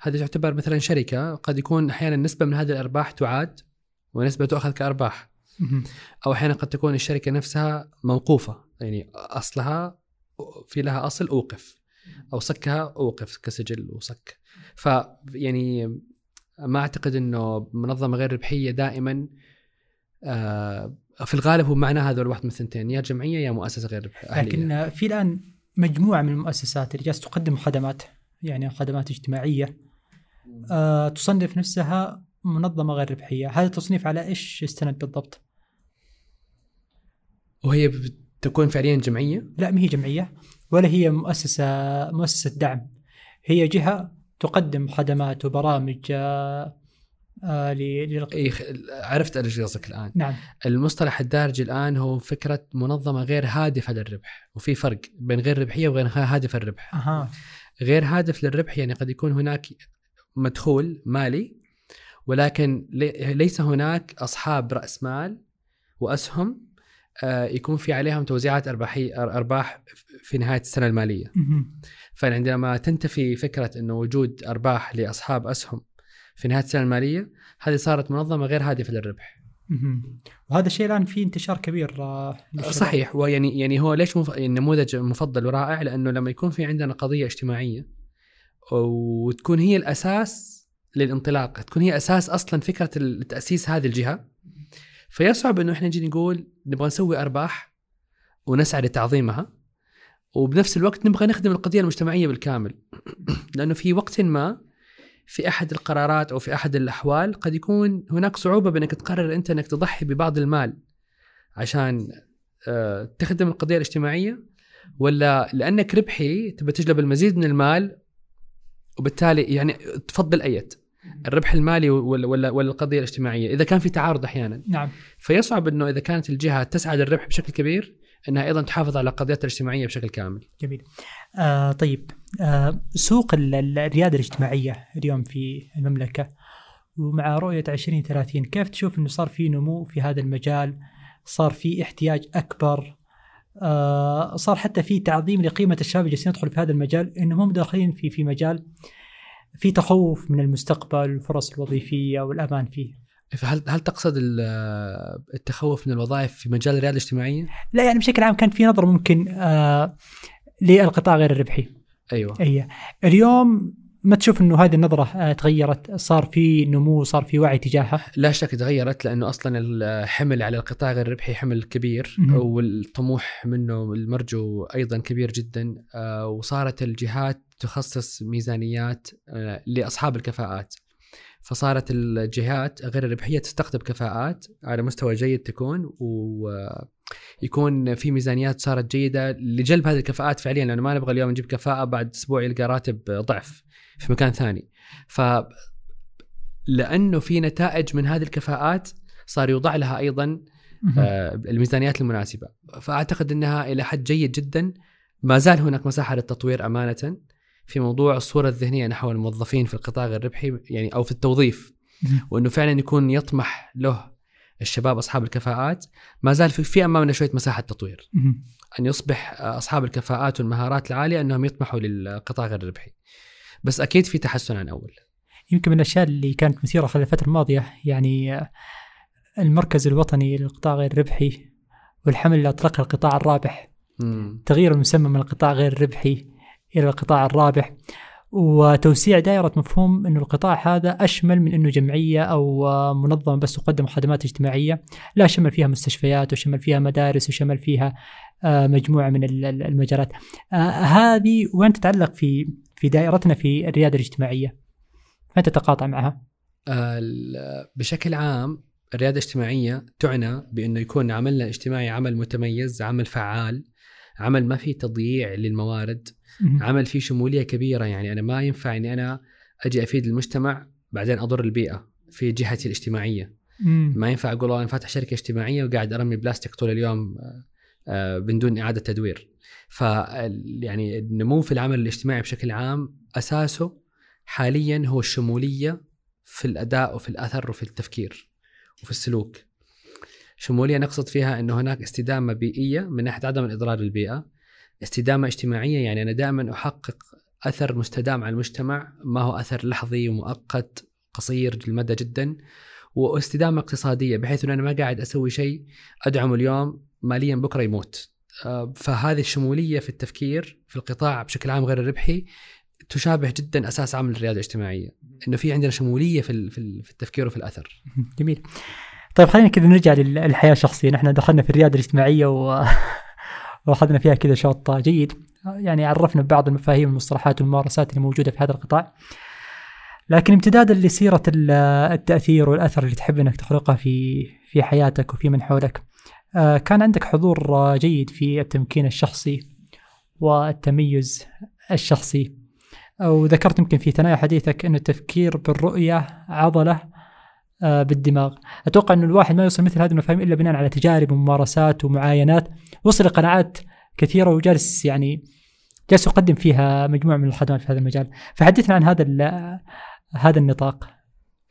هذه تعتبر مثلا شركة قد يكون أحيانا نسبة من هذه الأرباح تعاد ونسبة تؤخذ كأرباح. أو أحيانا قد تكون الشركة نفسها موقوفة. يعني أصلها في لها أصل أوقف أو صكها أوقف كسجل وصك ف يعني ما أعتقد إنه منظمة غير ربحية دائما آه، في الغالب هو معناها هذول واحد من الثنتين يا جمعية يا مؤسسة غير ربحيه. لكن في الآن مجموعة من المؤسسات اللي جالسة تقدم خدمات يعني خدمات اجتماعية آه تصنف نفسها منظمة غير ربحية، هذا التصنيف على إيش يستند بالضبط؟ وهي تكون فعليا جمعية؟ لا ما هي جمعية ولا هي مؤسسة مؤسسة دعم. هي جهة تقدم خدمات وبرامج آه آه ل- لل- إيه، عرفت إيش قصدك الآن. نعم. المصطلح الدارج الآن هو فكرة منظمة غير هادفة للربح وفي فرق بين غير ربحية وغير هادفة للربح. أها. غير هادف للربح يعني قد يكون هناك مدخول مالي ولكن لي- ليس هناك أصحاب رأس مال وأسهم يكون في عليهم توزيعات ارباحي أر- أرباح في نهاية السنة المالية. فعندما تنتفي فكرة إنه وجود أرباح لأصحاب أسهم في نهاية السنة المالية هذه صارت منظمة غير هادفة للربح. وهذا الشيء الآن في انتشار كبير آه، للشباب. صحيح ويعني يعني هو ليش مف... النموذج مفضل ورائع لأنه لما يكون في عندنا قضية اجتماعية وتكون هي الأساس للانطلاق تكون هي أساس أصلا فكرة تأسيس هذه الجهة فيصعب إنه إحنا نجي نقول نبغى نسوي أرباح ونسعى لتعظيمها وبنفس الوقت نبغى نخدم القضية المجتمعية بالكامل. لأنه في وقت ما في أحد القرارات أو في أحد الأحوال قد يكون هناك صعوبة بإنك تقرر أنت إنك تضحي ببعض المال عشان آه، تخدم القضية الاجتماعية ولا لأنك ربحي تبى تجلب المزيد من المال وبالتالي يعني تفضل ايت الربح المالي ولا ولا ولا القضية الاجتماعية. إذا كان في تعارض أحيانا نعم. فيصعب إنه إذا كانت الجهة تسعى للربح بشكل كبير إنها أيضا تحافظ على قضيتها الاجتماعية بشكل كامل. جميل. آه طيب. آه سوق ال- ال- الريادة الاجتماعية اليوم في المملكة ومع رؤية 2030 كيف تشوف إنه صار في نمو في هذا المجال؟ صار في احتياج أكبر؟ آه صار حتى في تعظيم لقيمة الشباب اللي جالسين يدخلوا في هذا المجال انهم هم داخلين في في مجال في تخوف من المستقبل الفرص الوظيفية والأمان فيه. فهل هل تقصد ال- التخوف من الوظائف في مجال الرياده الاجتماعية؟ لا يعني بشكل عام كان في نظرة ممكن آه للقطاع غير الربحي. أيوه. أي. اليوم ما تشوف إنه هذه النظرة آه، تغيرت؟ صار في نمو صار في وعي تجاهها لا شك تغيرت لأنه أصلا الحمل على القطاع غير الربحي حمل كبير. والطموح منه المرجو أيضا كبير جدا آه، وصارت الجهات تخصص ميزانيات آه، لأصحاب الكفاءات. فصارت الجهات غير الربحية تستقطب كفاءات على مستوى جيد تكون ويكون في ميزانيات صارت جيدة لجلب هذه الكفاءات فعليا لأنه ما نبغى اليوم نجيب كفاءة بعد أسبوع يلقى راتب ضعف في مكان ثاني. ف لأنه في نتائج من هذه الكفاءات صار يوضع لها أيضا آه، الميزانيات المناسبة. فأعتقد إنها إلى حد جيد جدا. ما زال هناك مساحة للتطوير أمانة. في موضوع الصورة الذهنية. نحو الموظفين في القطاع غير الربحي يعني أو في التوظيف. وإنه فعلا يكون يطمح له الشباب أصحاب الكفاءات. ما زال في, في أمامنا شوية مساحة تطوير. أن يصبح أصحاب الكفاءات والمهارات العالية أنهم يطمحوا للقطاع غير الربحي. بس أكيد في تحسن عن أول. يمكن من الأشياء اللي كانت مثيرة خلال الفترة الماضية يعني المركز الوطني للقطاع غير الربحي والحمل اللي اطلقها القطاع الرابح. تغيير المسمى من القطاع غير الربحي إلى القطاع الرابح. وتوسيع دائرة مفهوم أنه القطاع هذا أشمل من أنه جمعية أو آه، منظمة بس تقدم خدمات اجتماعية. لا شمل فيها مستشفيات وشمل فيها مدارس وشمل فيها آه، مجموعة من ال- ال- المجالات. آه، هذه وين تتعلق في في دائرتنا في الريادة الاجتماعية؟ فين تتقاطع معها؟ بشكل عام الرياده الاجتماعية تعنى بأنه يكون عملنا الاجتماعي عمل متميز، عمل فعال، عمل ما فيه تضييع للموارد،. عمل فيه شمولية كبيرة يعني أنا ما ينفع إني أنا أجي أفيد المجتمع بعدين أضر البيئة في جهتي الاجتماعية، مم. ما ينفع أقول أنا فاتح شركة اجتماعية وقاعد أرمي بلاستيك طول اليوم آه، آه، بدون إعادة تدوير. ف يعني النمو في العمل الاجتماعي بشكل عام أساسه حاليا هو الشمولية في الأداء وفي الأثر وفي التفكير وفي السلوك. شمولية نقصد فيها إنه هناك استدامة بيئية من ناحية عدم الإضرار بالبيئه. استدامة اجتماعية يعني أنا دائما أحقق أثر مستدام على المجتمع ما هو أثر لحظي ومؤقت قصير المدى جدا. واستدامة اقتصادية بحيث أن أنا ما قاعد أسوي شيء أدعمه اليوم ماليا بكرة يموت. آه، فهذه الشمولية في التفكير في القطاع بشكل عام غير الربحي تشابه جدا أساس عمل الرياده الاجتماعية إنه في عندنا شمولية في في ال- في التفكير وفي الأثر جميل طيب خلينا كذا نرجع للحياة الشخصية نحن دخلنا في الريادة الاجتماعية و... وأخذنا فيها كذا شوط جيد. يعني عرفنا ببعض المفاهيم والمصطلحات والممارسات اللي موجودة في هذا القطاع. لكن امتدادا لسيرة ال- التأثير والأثر اللي تحب أنك تخلقه في في حياتك وفي من حولك. آه، كان عندك حضور آه، جيد في التمكين الشخصي والتميز الشخصي. وذكرت يمكن في ثنايا حديثك أن التفكير بالرؤية عضلة بالدماغ. أتوقع إنه الواحد ما يوصل مثل هذه المفاهيم إلا بناء على تجارب وممارسات ومعاينات. وصل لقناعات كثيرة وجالس يعني جالس يقدم فيها مجموعة من الخدمات في هذا المجال. فحدثنا عن هذا هذا النطاق.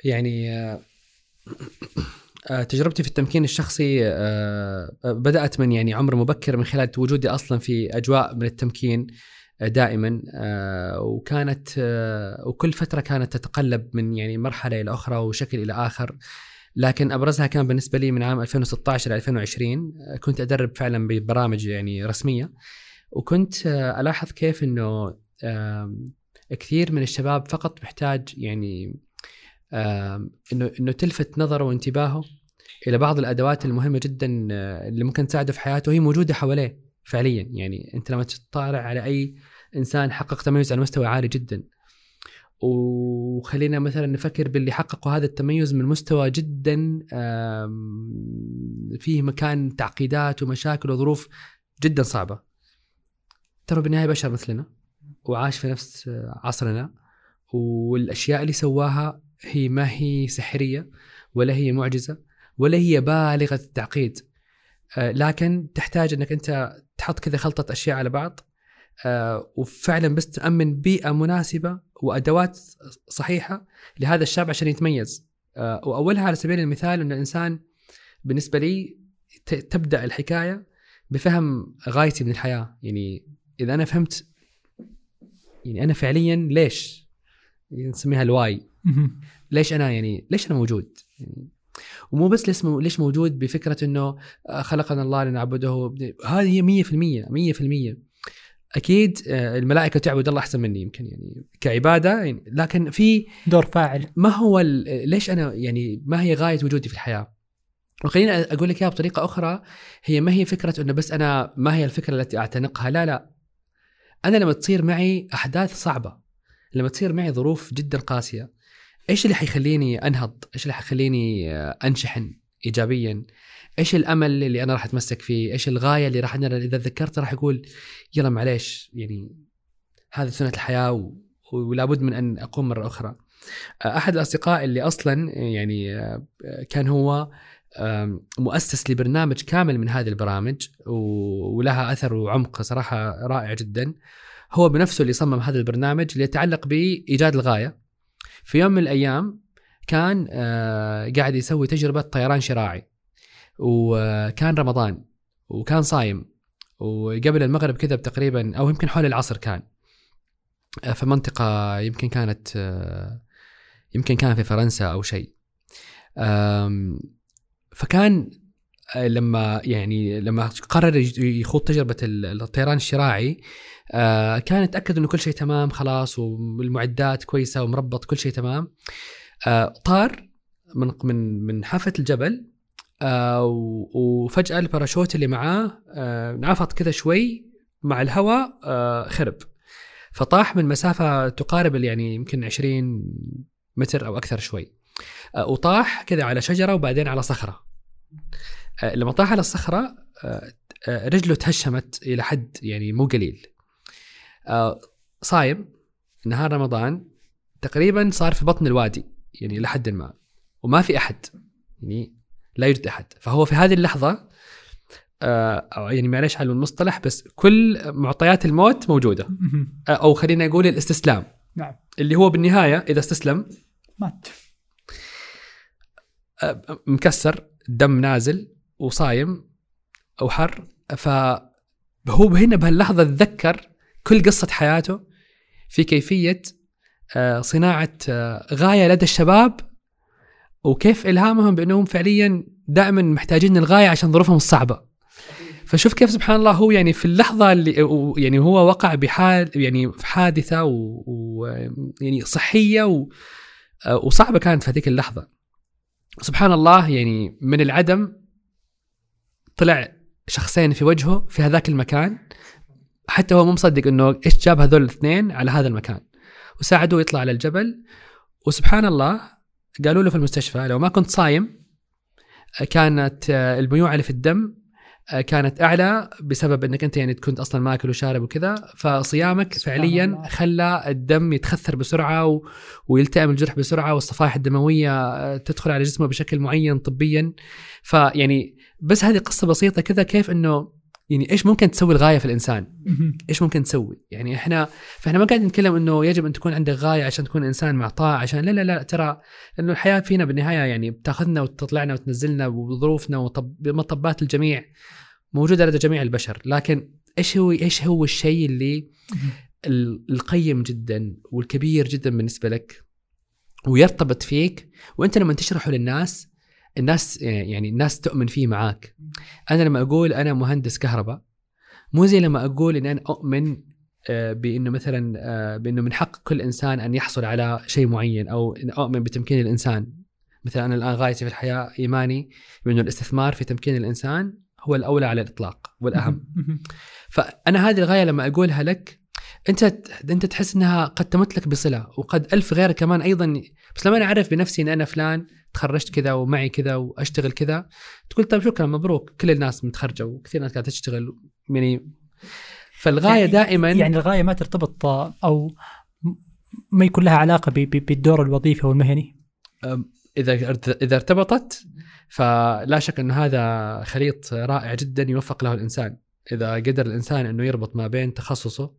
يعني آه، آه، تجربتي في التمكين الشخصي آه، آه، بدأت من يعني عمر مبكر من خلال وجودي أصلا في أجواء من التمكين. آه، دائما آه، وكانت آه، وكل فترة كانت تتقلب من يعني مرحلة إلى أخرى وشكل إلى آخر. لكن أبرزها كان بالنسبة لي من عام 2016 ل 2020 آه، كنت أدرب فعلا ببرامج يعني رسمية. وكنت آه، ألاحظ كيف إنه كثير من الشباب فقط محتاج يعني إنه إنه تلفت نظره وانتباهه إلى بعض الأدوات المهمة جدا اللي ممكن تساعده في حياته وهي موجودة حواليه. فعليا. يعني أنت لما تطالع على أي إنسان حقق تميز على مستوى عالي جدا. وخلينا مثلا نفكر باللي حققوا هذا التميز من مستوى جدا فيه مكان تعقيدات ومشاكل وظروف جدا صعبة. ترى بالنهاية بشر مثلنا وعاش في نفس عصرنا والأشياء اللي سواها هي ما هي سحرية ولا هي معجزة ولا هي بالغة التعقيد. آه، لكن تحتاج أنك أنت تحط كذا خلطة أشياء على بعض آه، وفعلا بس تأمن بيئة مناسبة وأدوات صحيحة لهذا الشاب عشان يتميز. آه، وأولها على سبيل المثال إن الانسان بالنسبة لي تبدأ الحكاية بفهم غايتي من الحياة. يعني إذا أنا فهمت يعني أنا فعليا ليش؟ يعني نسميها الواي. ليش أنا يعني ليش أنا موجود؟ يعني ومو بس ليش مو- ليش موجود بفكرة إنه آه، خلقنا الله لنعبده؟ هذه هي 100% 100% أكيد آه، الملائكة تعبد الله أحسن مني يمكن يعني كعبادة يعني لكن في دور فاعل. ما هو ليش أنا يعني ما هي غاية وجودي في الحياة؟ وخليني أقول لك إياها بطريقة أخرى. هي ما هي فكرة إنه بس أنا ما هي الفكرة التي أعتنقها؟ لا لا. أنا لما تصير معي أحداث صعبة لما تصير معي ظروف جدا قاسية إيش اللي حيخليني أنهض؟ إيش اللي حيخليني أنشحن ايجابيا؟ إيش الأمل اللي أنا راح أتمسك فيه؟ إيش الغاية اللي راح أنا إذا تذكرت راح أقول يلا معليش يعني هذه سنة الحياة و... ولابد من أن أقوم مرة أخرى. أحد الأصدقاء اللي أصلا يعني آه، كان هو مؤسس لبرنامج كامل من هذه البرامج ولها أثر وعمق صراحة رائع جدا هو بنفسه اللي صمم هذا البرنامج اللي يتعلق بإيجاد الغاية في يوم من الأيام كان آه، قاعد يسوي تجربة طيران شراعي. وكان رمضان وكان صايم وقبل المغرب كذا تقريبا أو يمكن حول العصر كان. آه، في منطقة يمكن كانت آه، يمكن كان في فرنسا أو شيء. فكان لما يعني لما قرر يخوض تجربة ال- الطيران الشراعي آه، كان يتأكد إنه كل شيء تمام خلاص والمعدات كويسة ومربط كل شيء تمام. آه، طار من من من حافة الجبل آه، وفجأة الباراشوت اللي معاه انعفض كذا شوي مع الهواء خرب. فطاح من مسافة تقارب يعني يمكن 20 متر أو أكثر شوي. وطاح كذا على شجرة وبعدين على صخرة. لما طاح على الصخرة رجله تهشمت إلى حد يعني مو قليل. صايم نهار رمضان تقريبا صار في بطن الوادي يعني إلى حد ما وما في أحد يعني لا يوجد أحد. فهو في هذه اللحظة آه، أو يعني معلش على المصطلح بس كل معطيات الموت موجودة. آه، أو خلينا نقول الاستسلام. نعم. اللي هو بالنهاية إذا استسلم مات. آه، مكسر دم نازل وصايم أو حر. فهو هنا بهاللحظة تذكر كل قصة حياته في كيفية آه، صناعة آه، غاية لدى الشباب وكيف إلهامهم بأنهم فعليا دائما محتاجين الغاية عشان ظروفهم الصعبة. فشوف كيف سبحان الله هو يعني في اللحظة اللي يعني هو وقع بحال يعني في حادثة و, و يعني صحية و وصعبة كانت في هذيك اللحظة. سبحان الله يعني من العدم طلع شخصين في وجهه في هذاك المكان. حتى هو مو مصدق إنه إيش جاب هذول الاثنين على هذا المكان. وساعدوه يطلع على الجبل. وسبحان الله قالوا له في المستشفى لو ما كنت صايم كانت الميوعه اللي في الدم كانت أعلى بسبب إنك أنت يعني كنت أصلا ماكل وشارب وكذا. فصيامك فعليا الله. خلى الدم يتخثر بسرعة و... ويلتئم الجرح بسرعة والصفائح الدموية تدخل على جسمه بشكل معين طبيا. فيعني بس هذه قصة بسيطة كذا كيف إنه يعني إيش ممكن تسوي الغاية في الإنسان؟ إيش ممكن تسوي؟ يعني إحنا فإحنا ما قاعد نتكلم إنه يجب أن تكون عندك غاية عشان تكون إنسان معطاء عشان لا لا لا ترى لأنه الحياة فينا بالنهاية يعني بتأخذنا وتطلعنا وتنزلنا وظروفنا ومطبات الجميع موجودة لدى جميع البشر، لكن إيش هو إيش هو الشيء اللي القيم جدا والكبير جدا بالنسبة لك ويرتبط فيك وأنت لما تشرحه للناس الناس يعني الناس تؤمن فيه معاك. أنا لما أقول أنا مهندس كهرباء مو زي لما أقول إن أنا أؤمن آه، بإنه مثلا آه، بإنه من حق كل إنسان أن يحصل على شيء معين أو إن أؤمن بتمكين الإنسان. مثلا أنا الآن غايتي في الحياة إيماني بإنه الاستثمار في تمكين الإنسان هو الأولى على الإطلاق والأهم. فأنا هذه الغاية لما أقولها لك أنت أنت تحس إنها قد تمت لك بصلة وقد ألف غير كمان أيضا. بس لما أنا أعرف بنفسي إن أنا فلان تخرجت كذا ومعي كذا وأشتغل كذا. تقول طيب شكرا مبروك. كل الناس متخرجة وكثير ناس قاعدة تشتغل. يعني فالغاية يعني دائما يعني الغاية ما ترتبط أو ما يكون لها علاقة بالدور الوظيفي أو المهني؟ إذا إذا ارتبطت فلا شك إنه هذا خليط رائع جدا يوفق له الإنسان. إذا قدر الإنسان إنه يربط ما بين تخصصه.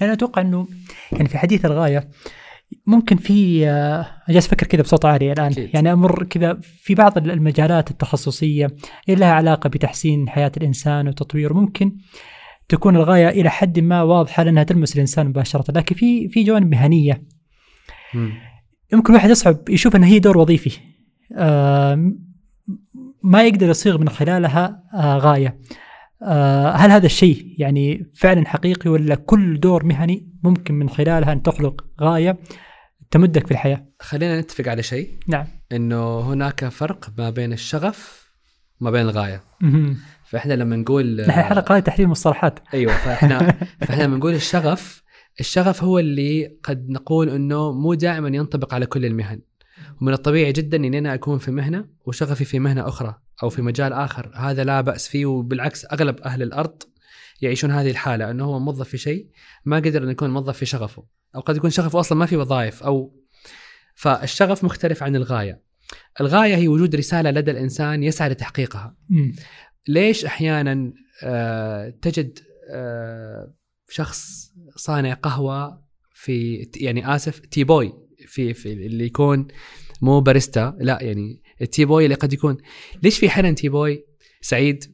لأن أتوقع أنه يعني في حديث الغاية ممكن في آه، جالس أفكر كذا بصوت عالي الآن. أكيد. يعني أمر كذا في بعض المجالات التخصصية اللي لها علاقة بتحسين حياة الإنسان وتطويره. ممكن تكون الغاية إلى حد ما واضحة لأنها تلمس الإنسان مباشرة. لكن في في جوانب مهنية. يمكن الواحد يصعب يشوف أن هي دور وظيفي. آه، ما يقدر يصيغ من خلالها آه، غاية. آه، هل هذا الشيء يعني فعلا حقيقي ولا كل دور مهني ممكن من خلالها أن تخلق غاية تمدك في الحياة؟ خلينا نتفق على شيء. نعم. إنه هناك فرق ما بين الشغف وما بين الغاية. مهم. فإحنا لما نقول نحن هذه تحليل مصطلحات. أيوه فإحنا فإحنا لما نقول الشغف الشغف هو اللي قد نقول إنه مو دائما ينطبق على كل المهن. ومن الطبيعي جدا اني أنا اكون في مهنة وشغفي في مهنة أخرى. أو في مجال آخر هذا لا بأس فيه وبالعكس أغلب أهل الأرض يعيشون هذه الحالة إنه هو موظف في شيء ما قدر إنه يكون موظف في شغفه أو قد يكون شغفه أصلا ما في وظائف أو فالشغف مختلف عن الغاية الغاية هي وجود رسالة لدى الإنسان يسعى لتحقيقها مم. ليش أحيانا آه، تجد آه، شخص صانع قهوة في يعني آسف tea boy في في اللي يكون مو باريستا لا يعني ال tea boy اللي قد يكون. ليش في أحيانا tea boy سعيد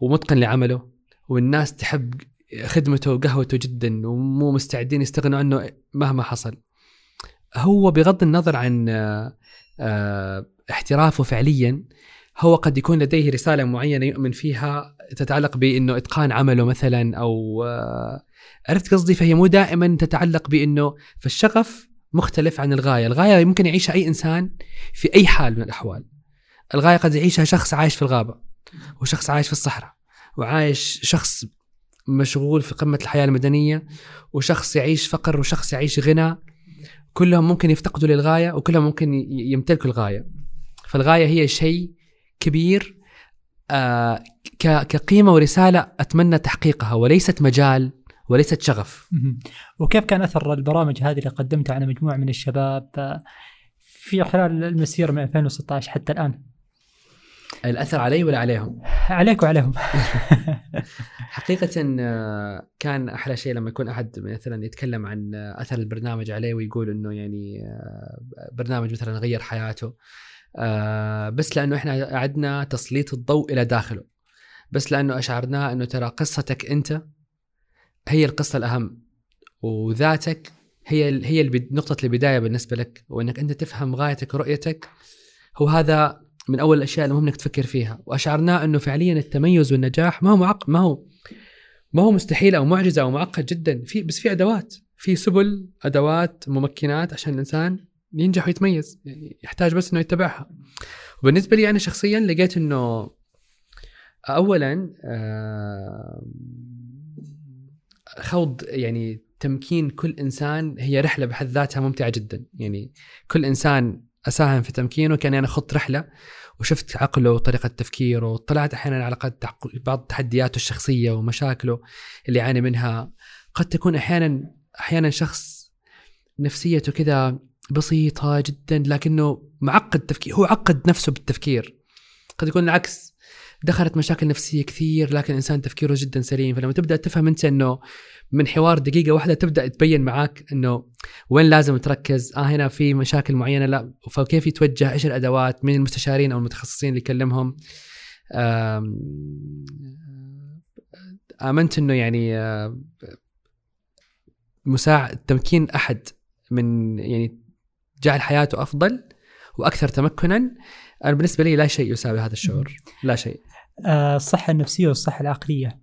ومتقن لعمله والناس تحب خدمته وقهوته جدا ومو مستعدين يستغنوا عنه مهما حصل. هو بغض النظر عن آه، آه، احترافه فعليا هو قد يكون لديه رسالة معينة يؤمن فيها تتعلق بإنه إتقان عمله مثلا أو آه، عرفت قصدي؟ فهي مو دائما تتعلق بإنه فالشغف مختلف عن الغاية، الغاية يمكن يعيشها أي إنسان في أي حال من الأحوال. الغاية قد يعيشها شخص عايش في الغابة وشخص عايش في الصحراء وعايش شخص مشغول في قمة الحياة المدنية وشخص يعيش فقر وشخص يعيش غنى كلهم ممكن يفتقدوا للغاية وكلهم ممكن يمتلكوا الغاية. فالغاية هي شيء كبير آه كقيمة ورسالة أتمنى تحقيقها وليست مجال وليست شغف. وكيف كان أثر البرامج هذه اللي قدمتها على مجموعة من الشباب آه، في خلال المسيرة من 2016 حتى الآن الأثر علي ولا عليهم؟ عليك وعليهم حقيقة آه، كان أحلى شيء لما يكون أحد مثلا يتكلم عن آه، أثر البرنامج عليه ويقول إنه يعني برنامج مثلا غير حياته بس لأنه إحنا أعدنا تسليط الضوء إلى داخله بس لأنه أشعرناه إنه ترى قصتك أنت هي القصة الأهم وذاتك هي هي البد- نقطة البداية بالنسبة لك وإنك أنت تفهم غايتك ورؤيتك. هو هذا من أول الأشياء المهم إنك تفكر فيها. وأشعرناه إنه فعليا التميز والنجاح ما هو معق ما هو ما هو مستحيل أو معجزه أو معقد جدا. في بس في أدوات. في سبل أدوات ممكنات عشان الإنسان ينجح ويتميز يعني يحتاج بس إنه يتبعها. وبالنسبة لي أنا شخصيا لقيت إنه اولا آه، خوض يعني تمكين كل إنسان هي رحلة بحد ذاتها ممتعة جدا. يعني كل إنسان أساهم في تمكينه كان أنا خضت رحلة وشفت عقله وطريقة تفكيره وطلعت أحيانا على قد بعض تحدياته الشخصية ومشاكله اللي يعاني منها. قد تكون أحيانا أحيانا شخص نفسيته كذا بسيطة جدا لكنه معقد تفكير هو عقد نفسه بالتفكير. قد يكون العكس. دخلت مشاكل نفسية كثير لكن الانسان تفكيره جدا سليم. فلما تبدأ تفهم أنت إنه من حوار دقيقة واحدة تبدأ تبين معاك إنه وين لازم تركز آه هنا في مشاكل معينة لا. فكيف يتوجه؟ إيش الأدوات؟ مين المستشارين أو المتخصصين اللي يكلمهم؟ آمنت إنه يعني آه، مساعد تمكين أحد من يعني جعل حياته أفضل وأكثر تمكنا. أنا بالنسبة لي لا شيء يساوي هذا الشعور. لا شيء. الصحة النفسية والصحة العقلية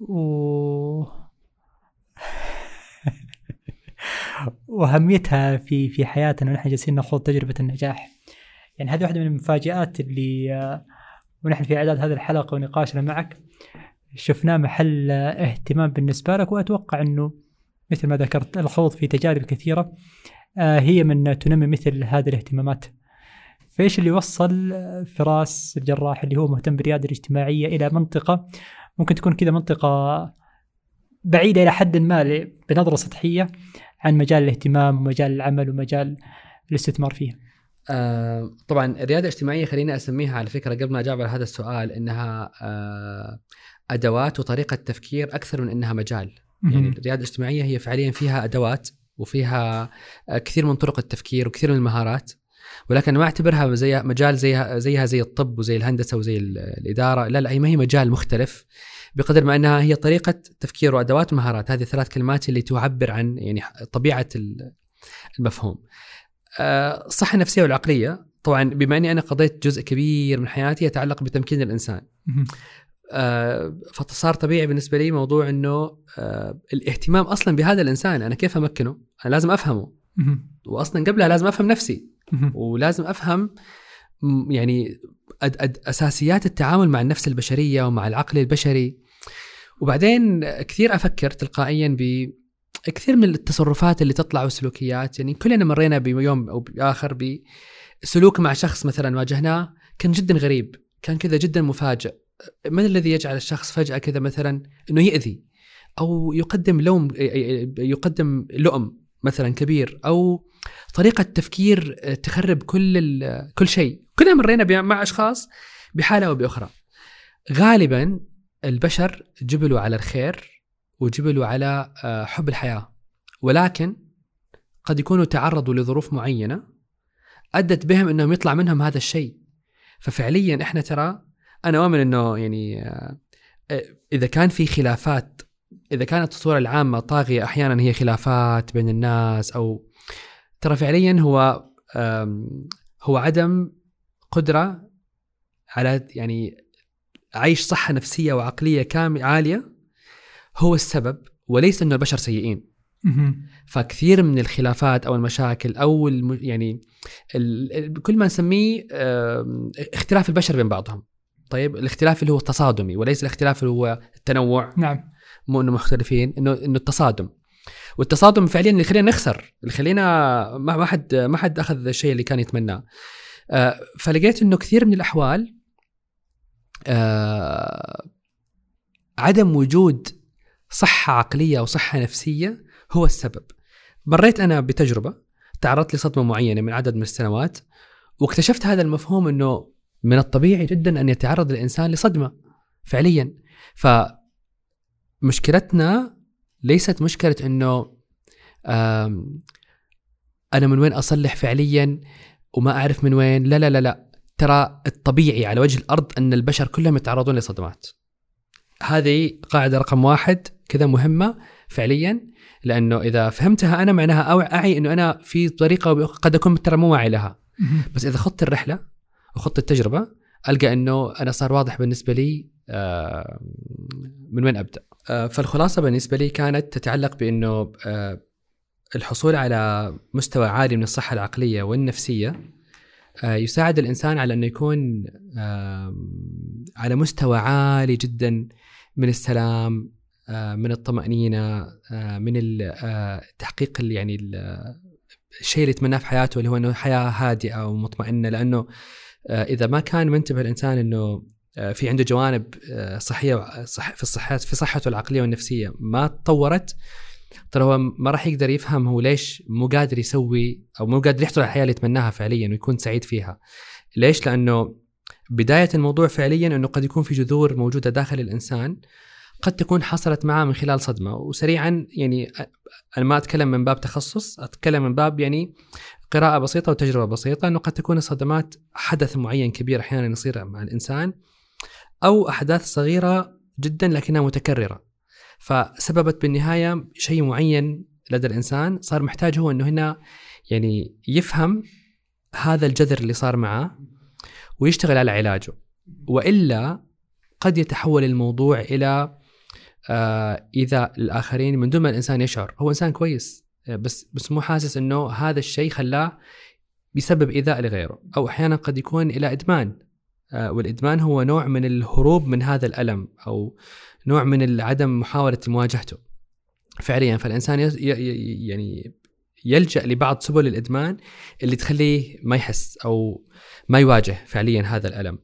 و وأهميتها في في حياتنا ونحن جالسين نخوض تجربة النجاح. يعني هذه واحدة من المفاجآت اللي آه، ونحن في إعداد هذه الحلقة ونقاشنا معك شفناه محل آه، اهتمام بالنسبة لك وأتوقع إنه مثل ما ذكرت الخوض في تجارب كثيرة آه، هي من تنمي مثل هذه الاهتمامات. فايش اللي وصل فراس الجراح اللي هو مهتم بالرياده الاجتماعية إلى منطقة ممكن تكون كذا منطقة بعيدة إلى حد ما بنظرة سطحية عن مجال الاهتمام ومجال العمل ومجال الاستثمار فيه. آه طبعا الرياده الاجتماعية خليني أسميها على فكرة قبل ما أجاوب على هذا السؤال إنها آه أدوات وطريقة تفكير أكثر من إنها مجال. يعني الرياده الاجتماعية هي فعليا فيها أدوات وفيها آه، كثير من طرق التفكير وكثير من المهارات. ولكن ما أعتبرها زي مجال زيها زيها زي الطب وزي الهندسة وزي ال- الإدارة لا لا هي ما هي مجال مختلف بقدر ما أنها هي طريقة تفكير وأدوات ومهارات هذه الثلاث كلمات اللي تعبر عن يعني طبيعة ال- المفهوم آه، الصحة النفسية والعقلية طبعا بما أني أنا قضيت جزء كبير من حياتي يتعلق بتمكين الإنسان. آه، فصار طبيعي بالنسبة لي موضوع إنه آه، الاهتمام أصلا بهذا الإنسان أنا كيف أمكنه؟ أنا لازم أفهمه. واصلا قبلها لازم أفهم نفسي. ولازم أفهم يعني أد أد أساسيات التعامل مع النفس البشرية ومع العقل البشري. وبعدين كثير أفكر تلقائيا ب كثير من التصرفات اللي تطلع والسلوكيات يعني كلنا مرينا بيوم أو بآخر بسلوك مع شخص مثلا واجهناه كان جدا غريب كان كذا جدا مفاجئ. من الذي يجعل الشخص فجأة كذا مثلا إنه يأذي؟ أو يقدم لوم يقدم لؤم مثلا كبير أو طريقة تفكير تخرب كل ال- كل شيء. كلنا مرينا مع أشخاص بحالة أو بأخرى. غالبا البشر جبلوا على الخير وجبلوا على آه، حب الحياة. ولكن قد يكونوا تعرضوا لظروف معينة أدت بهم إنهم يطلع منهم هذا الشيء. ففعليا إحنا ترى أنا اؤمن إنه يعني آه، آه، إذا كان في خلافات إذا كانت الصورة العامة طاغية أحيانا هي خلافات بين الناس أو ترى فعليا هو هو عدم قدرة على يعني عيش صحة نفسية وعقلية كامله عالية هو السبب وليس إنه البشر سيئين. فكثير من الخلافات أو المشاكل أو الم يعني ال كل ما نسميه اختلاف البشر بين بعضهم. طيب الاختلاف اللي هو التصادمي وليس الاختلاف اللي هو التنوع. نعم. مو إنه مختلفين إنه إنه التصادم. والتصادم فعليا اللي خلينا نخسر اللي خلينا ما حد ما حد أخذ الشيء اللي كان يتمناه. آه، فلقيت إنه كثير من الأحوال آه، عدم وجود صحة عقلية وصحة نفسية هو السبب. مريت أنا بتجربة تعرضت لصدمة معينة من عدد من السنوات واكتشفت هذا المفهوم إنه من الطبيعي جدا أن يتعرض الإنسان لصدمة فعليا. فمشكلتنا ليست مشكلة إنه أنا من وين أصلح فعليا وما أعرف من وين. لا لا لا لا. ترى الطبيعي على وجه الأرض أن البشر كلهم يتعرضون لصدمات. هذه قاعدة رقم واحد كذا مهمة فعليا لأنه إذا فهمتها أنا معناها أو أعي إنه أنا في طريقة قد أكون ترى مو واعي لها. بس إذا خضت الرحلة وخضت التجربة ألقى إنه أنا صار واضح بالنسبة لي من وين أبدأ؟ آه، فالخلاصة بالنسبة لي كانت تتعلق بإنه آه، الحصول على مستوى عالي من الصحة العقلية والنفسية آه، يساعد الإنسان على إنه يكون على مستوى عالي جدا من السلام من الطمأنينة آه، من تحقيق يعني ال- الشيء اللي يتمناه في حياته اللي هو إنه حياة هادئة ومطمئنة لأنه إذا ما كان منتبه الإنسان إنه في عنده جوانب آه، صحية في الصحه في صحته العقلية والنفسية ما تطورت ترى هو ما راح يقدر يفهم هو ليش مو قادر يسوي أو مو قادر يحصل على الحياة اللي يتمناها فعليا ويكون سعيد فيها. ليش؟ لأنه بداية الموضوع فعليا إنه قد يكون في جذور موجودة داخل الإنسان قد تكون حصلت معه من خلال صدمة وسريعا يعني أنا ما أتكلم من باب تخصص أتكلم من باب يعني قراءة بسيطة وتجربة بسيطة إنه قد تكون الصدمات حدث معين كبير أحيانا يصير مع الإنسان أو أحداث صغيرة جدا لكنها متكررة. فسببت بالنهاية شيء معين لدى الإنسان. صار محتاج هو إنه هنا يعني يفهم هذا الجذر اللي صار معاه ويشتغل على علاجه. وإلا قد يتحول الموضوع إلى آه إذا الآخرين من دون ما الإنسان يشعر. هو إنسان كويس بس بس مو حاسس إنه هذا الشيء خلاه بيسبب إيذاء لغيره. أو أحيانا قد يكون إلى إدمان. آه والإدمان هو نوع من الهروب من هذا الألم أو نوع من عدم محاولة مواجهته. فعليا فالإنسان يعني يلجأ لبعض سبل الإدمان اللي تخليه ما يحس أو ما يواجه فعليا هذا الألم.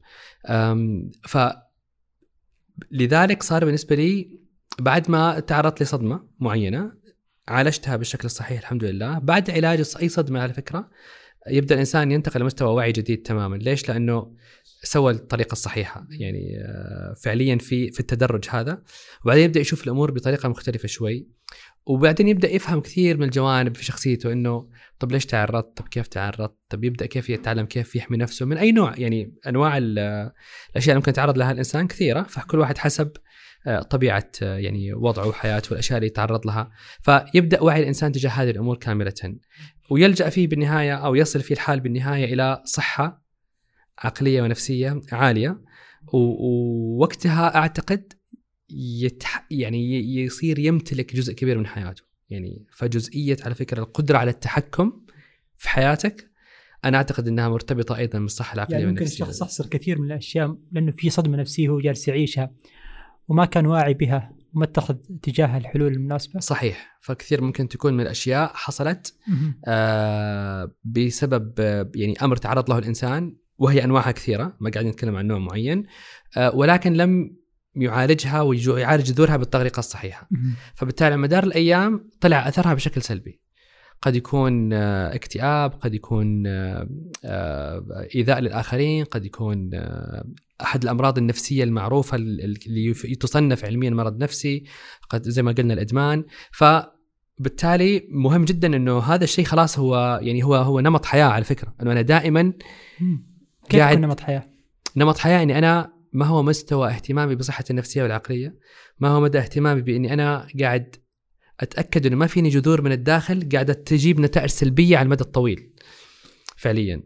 ف لذلك صار بالنسبة لي بعد ما تعرضت لصدمة معينة عالجتها بالشكل الصحيح الحمد لله. بعد علاج أي صدمة على فكرة يبدأ الإنسان ينتقل لمستوى وعي جديد تماما. ليش؟ لأنه سوى الطريقة الصحيحة يعني آه، فعليا في في التدرج هذا. وبعدين يبدأ يشوف الأمور بطريقة مختلفة شوي. وبعدين يبدأ يفهم كثير من الجوانب في شخصيته إنه طب ليش تعرضت؟ طب كيف تعرضت؟ طب يبدأ كيف يتعلم؟ كيف يحمي نفسه؟ من أي نوع؟ يعني أنواع الأشياء اللي ممكن يتعرض لها الإنسان كثيرة فكل واحد حسب آه، طبيعة آه، يعني وضعه وحياته والأشياء اللي يتعرض لها. فيبدأ وعي الإنسان تجاه هذه الأمور كاملة. ويلجأ فيه بالنهاية أو يصل فيه الحال بالنهاية إلى صحة عقلية ونفسية عالية ووقتها أعتقد يتح يعني يصير يمتلك جزء كبير من حياته. يعني فجزئية على فكرة القدرة على التحكم في حياتك أنا أعتقد إنها مرتبطة أيضا بالصحه العقلية يعني ممكن الشخص يخسر كثير من الأشياء لأنه في صدمة نفسية هو جالس يعيشها وما كان واعي بها وما اتخذ تجاهها الحلول المناسبة. صحيح. فكثير ممكن تكون من الأشياء حصلت آه بسبب يعني أمر تعرض له الإنسان وهي أنواعها كثيرة ما قاعدين نتكلم عن نوع معين آه ولكن لم يعالجها ويعالج جذورها بالطريقة الصحيحة. فبالتالي على مدار الأيام طلع أثرها بشكل سلبي. قد يكون آه، اكتئاب قد يكون آه، إيذاء للآخرين قد يكون أحد الأمراض النفسية المعروفة اللي تصنف علميا مرض نفسي قد زي ما قلنا الإدمان. فبالتالي مهم جدا إنه هذا الشيء خلاص هو يعني هو هو نمط حياة على فكرة. إنه أنا دائما كيف قاعد نمط حياة؟ نمط حياة اني أنا ما هو مستوى اهتمامي بصحتي النفسية والعقلية ما هو مدى اهتمامي بإني أنا قاعد أتأكد إنه ما فيني جذور من الداخل قاعدة تجيب نتائج سلبية على المدى الطويل فعليا.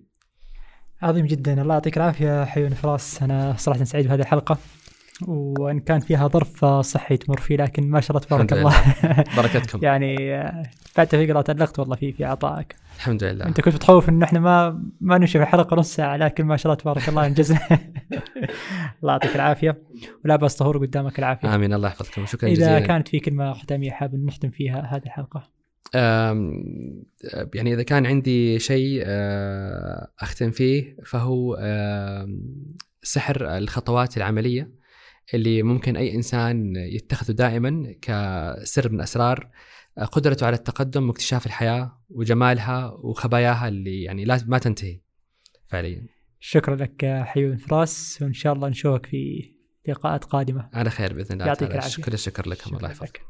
عظيم جدا. الله يعطيك العافية حيون فراس. أنا صراحة سعيد بهذه الحلقة وإن كان فيها ظرف صحي تمر فيه لكن ما شاء الله تبارك الله. بركتكم. يعني بعد فكره تعلقت والله في في عطائك. الحمد لله. أنت كنت بتخوف انه إحنا ما ما نمشي في الحلقة نص ساعة لكن ما شاء الله تبارك الله انجزنا. الله يعطيك العافية. ولا بس طهور قدامك العافية. آمين الله يحفظكم. شكرا جزيلا. اذا كانت في كلمة ختاميه حابب نختم فيها هذه الحلقة. يعني إذا كان عندي شيء أختم فيه فهو سحر الخطوات العملية اللي ممكن أي إنسان يتخذه دائما كسر من أسرار قدرته على التقدم واكتشاف الحياة وجمالها وخباياها اللي يعني لا ما تنتهي فعليا. شكرا لك حيون فراس وإن شاء الله نشوفك في لقاءات قادمة. على خير بإذن الله يعطيك العافية. كل الشكر لكم. الله يحفظك.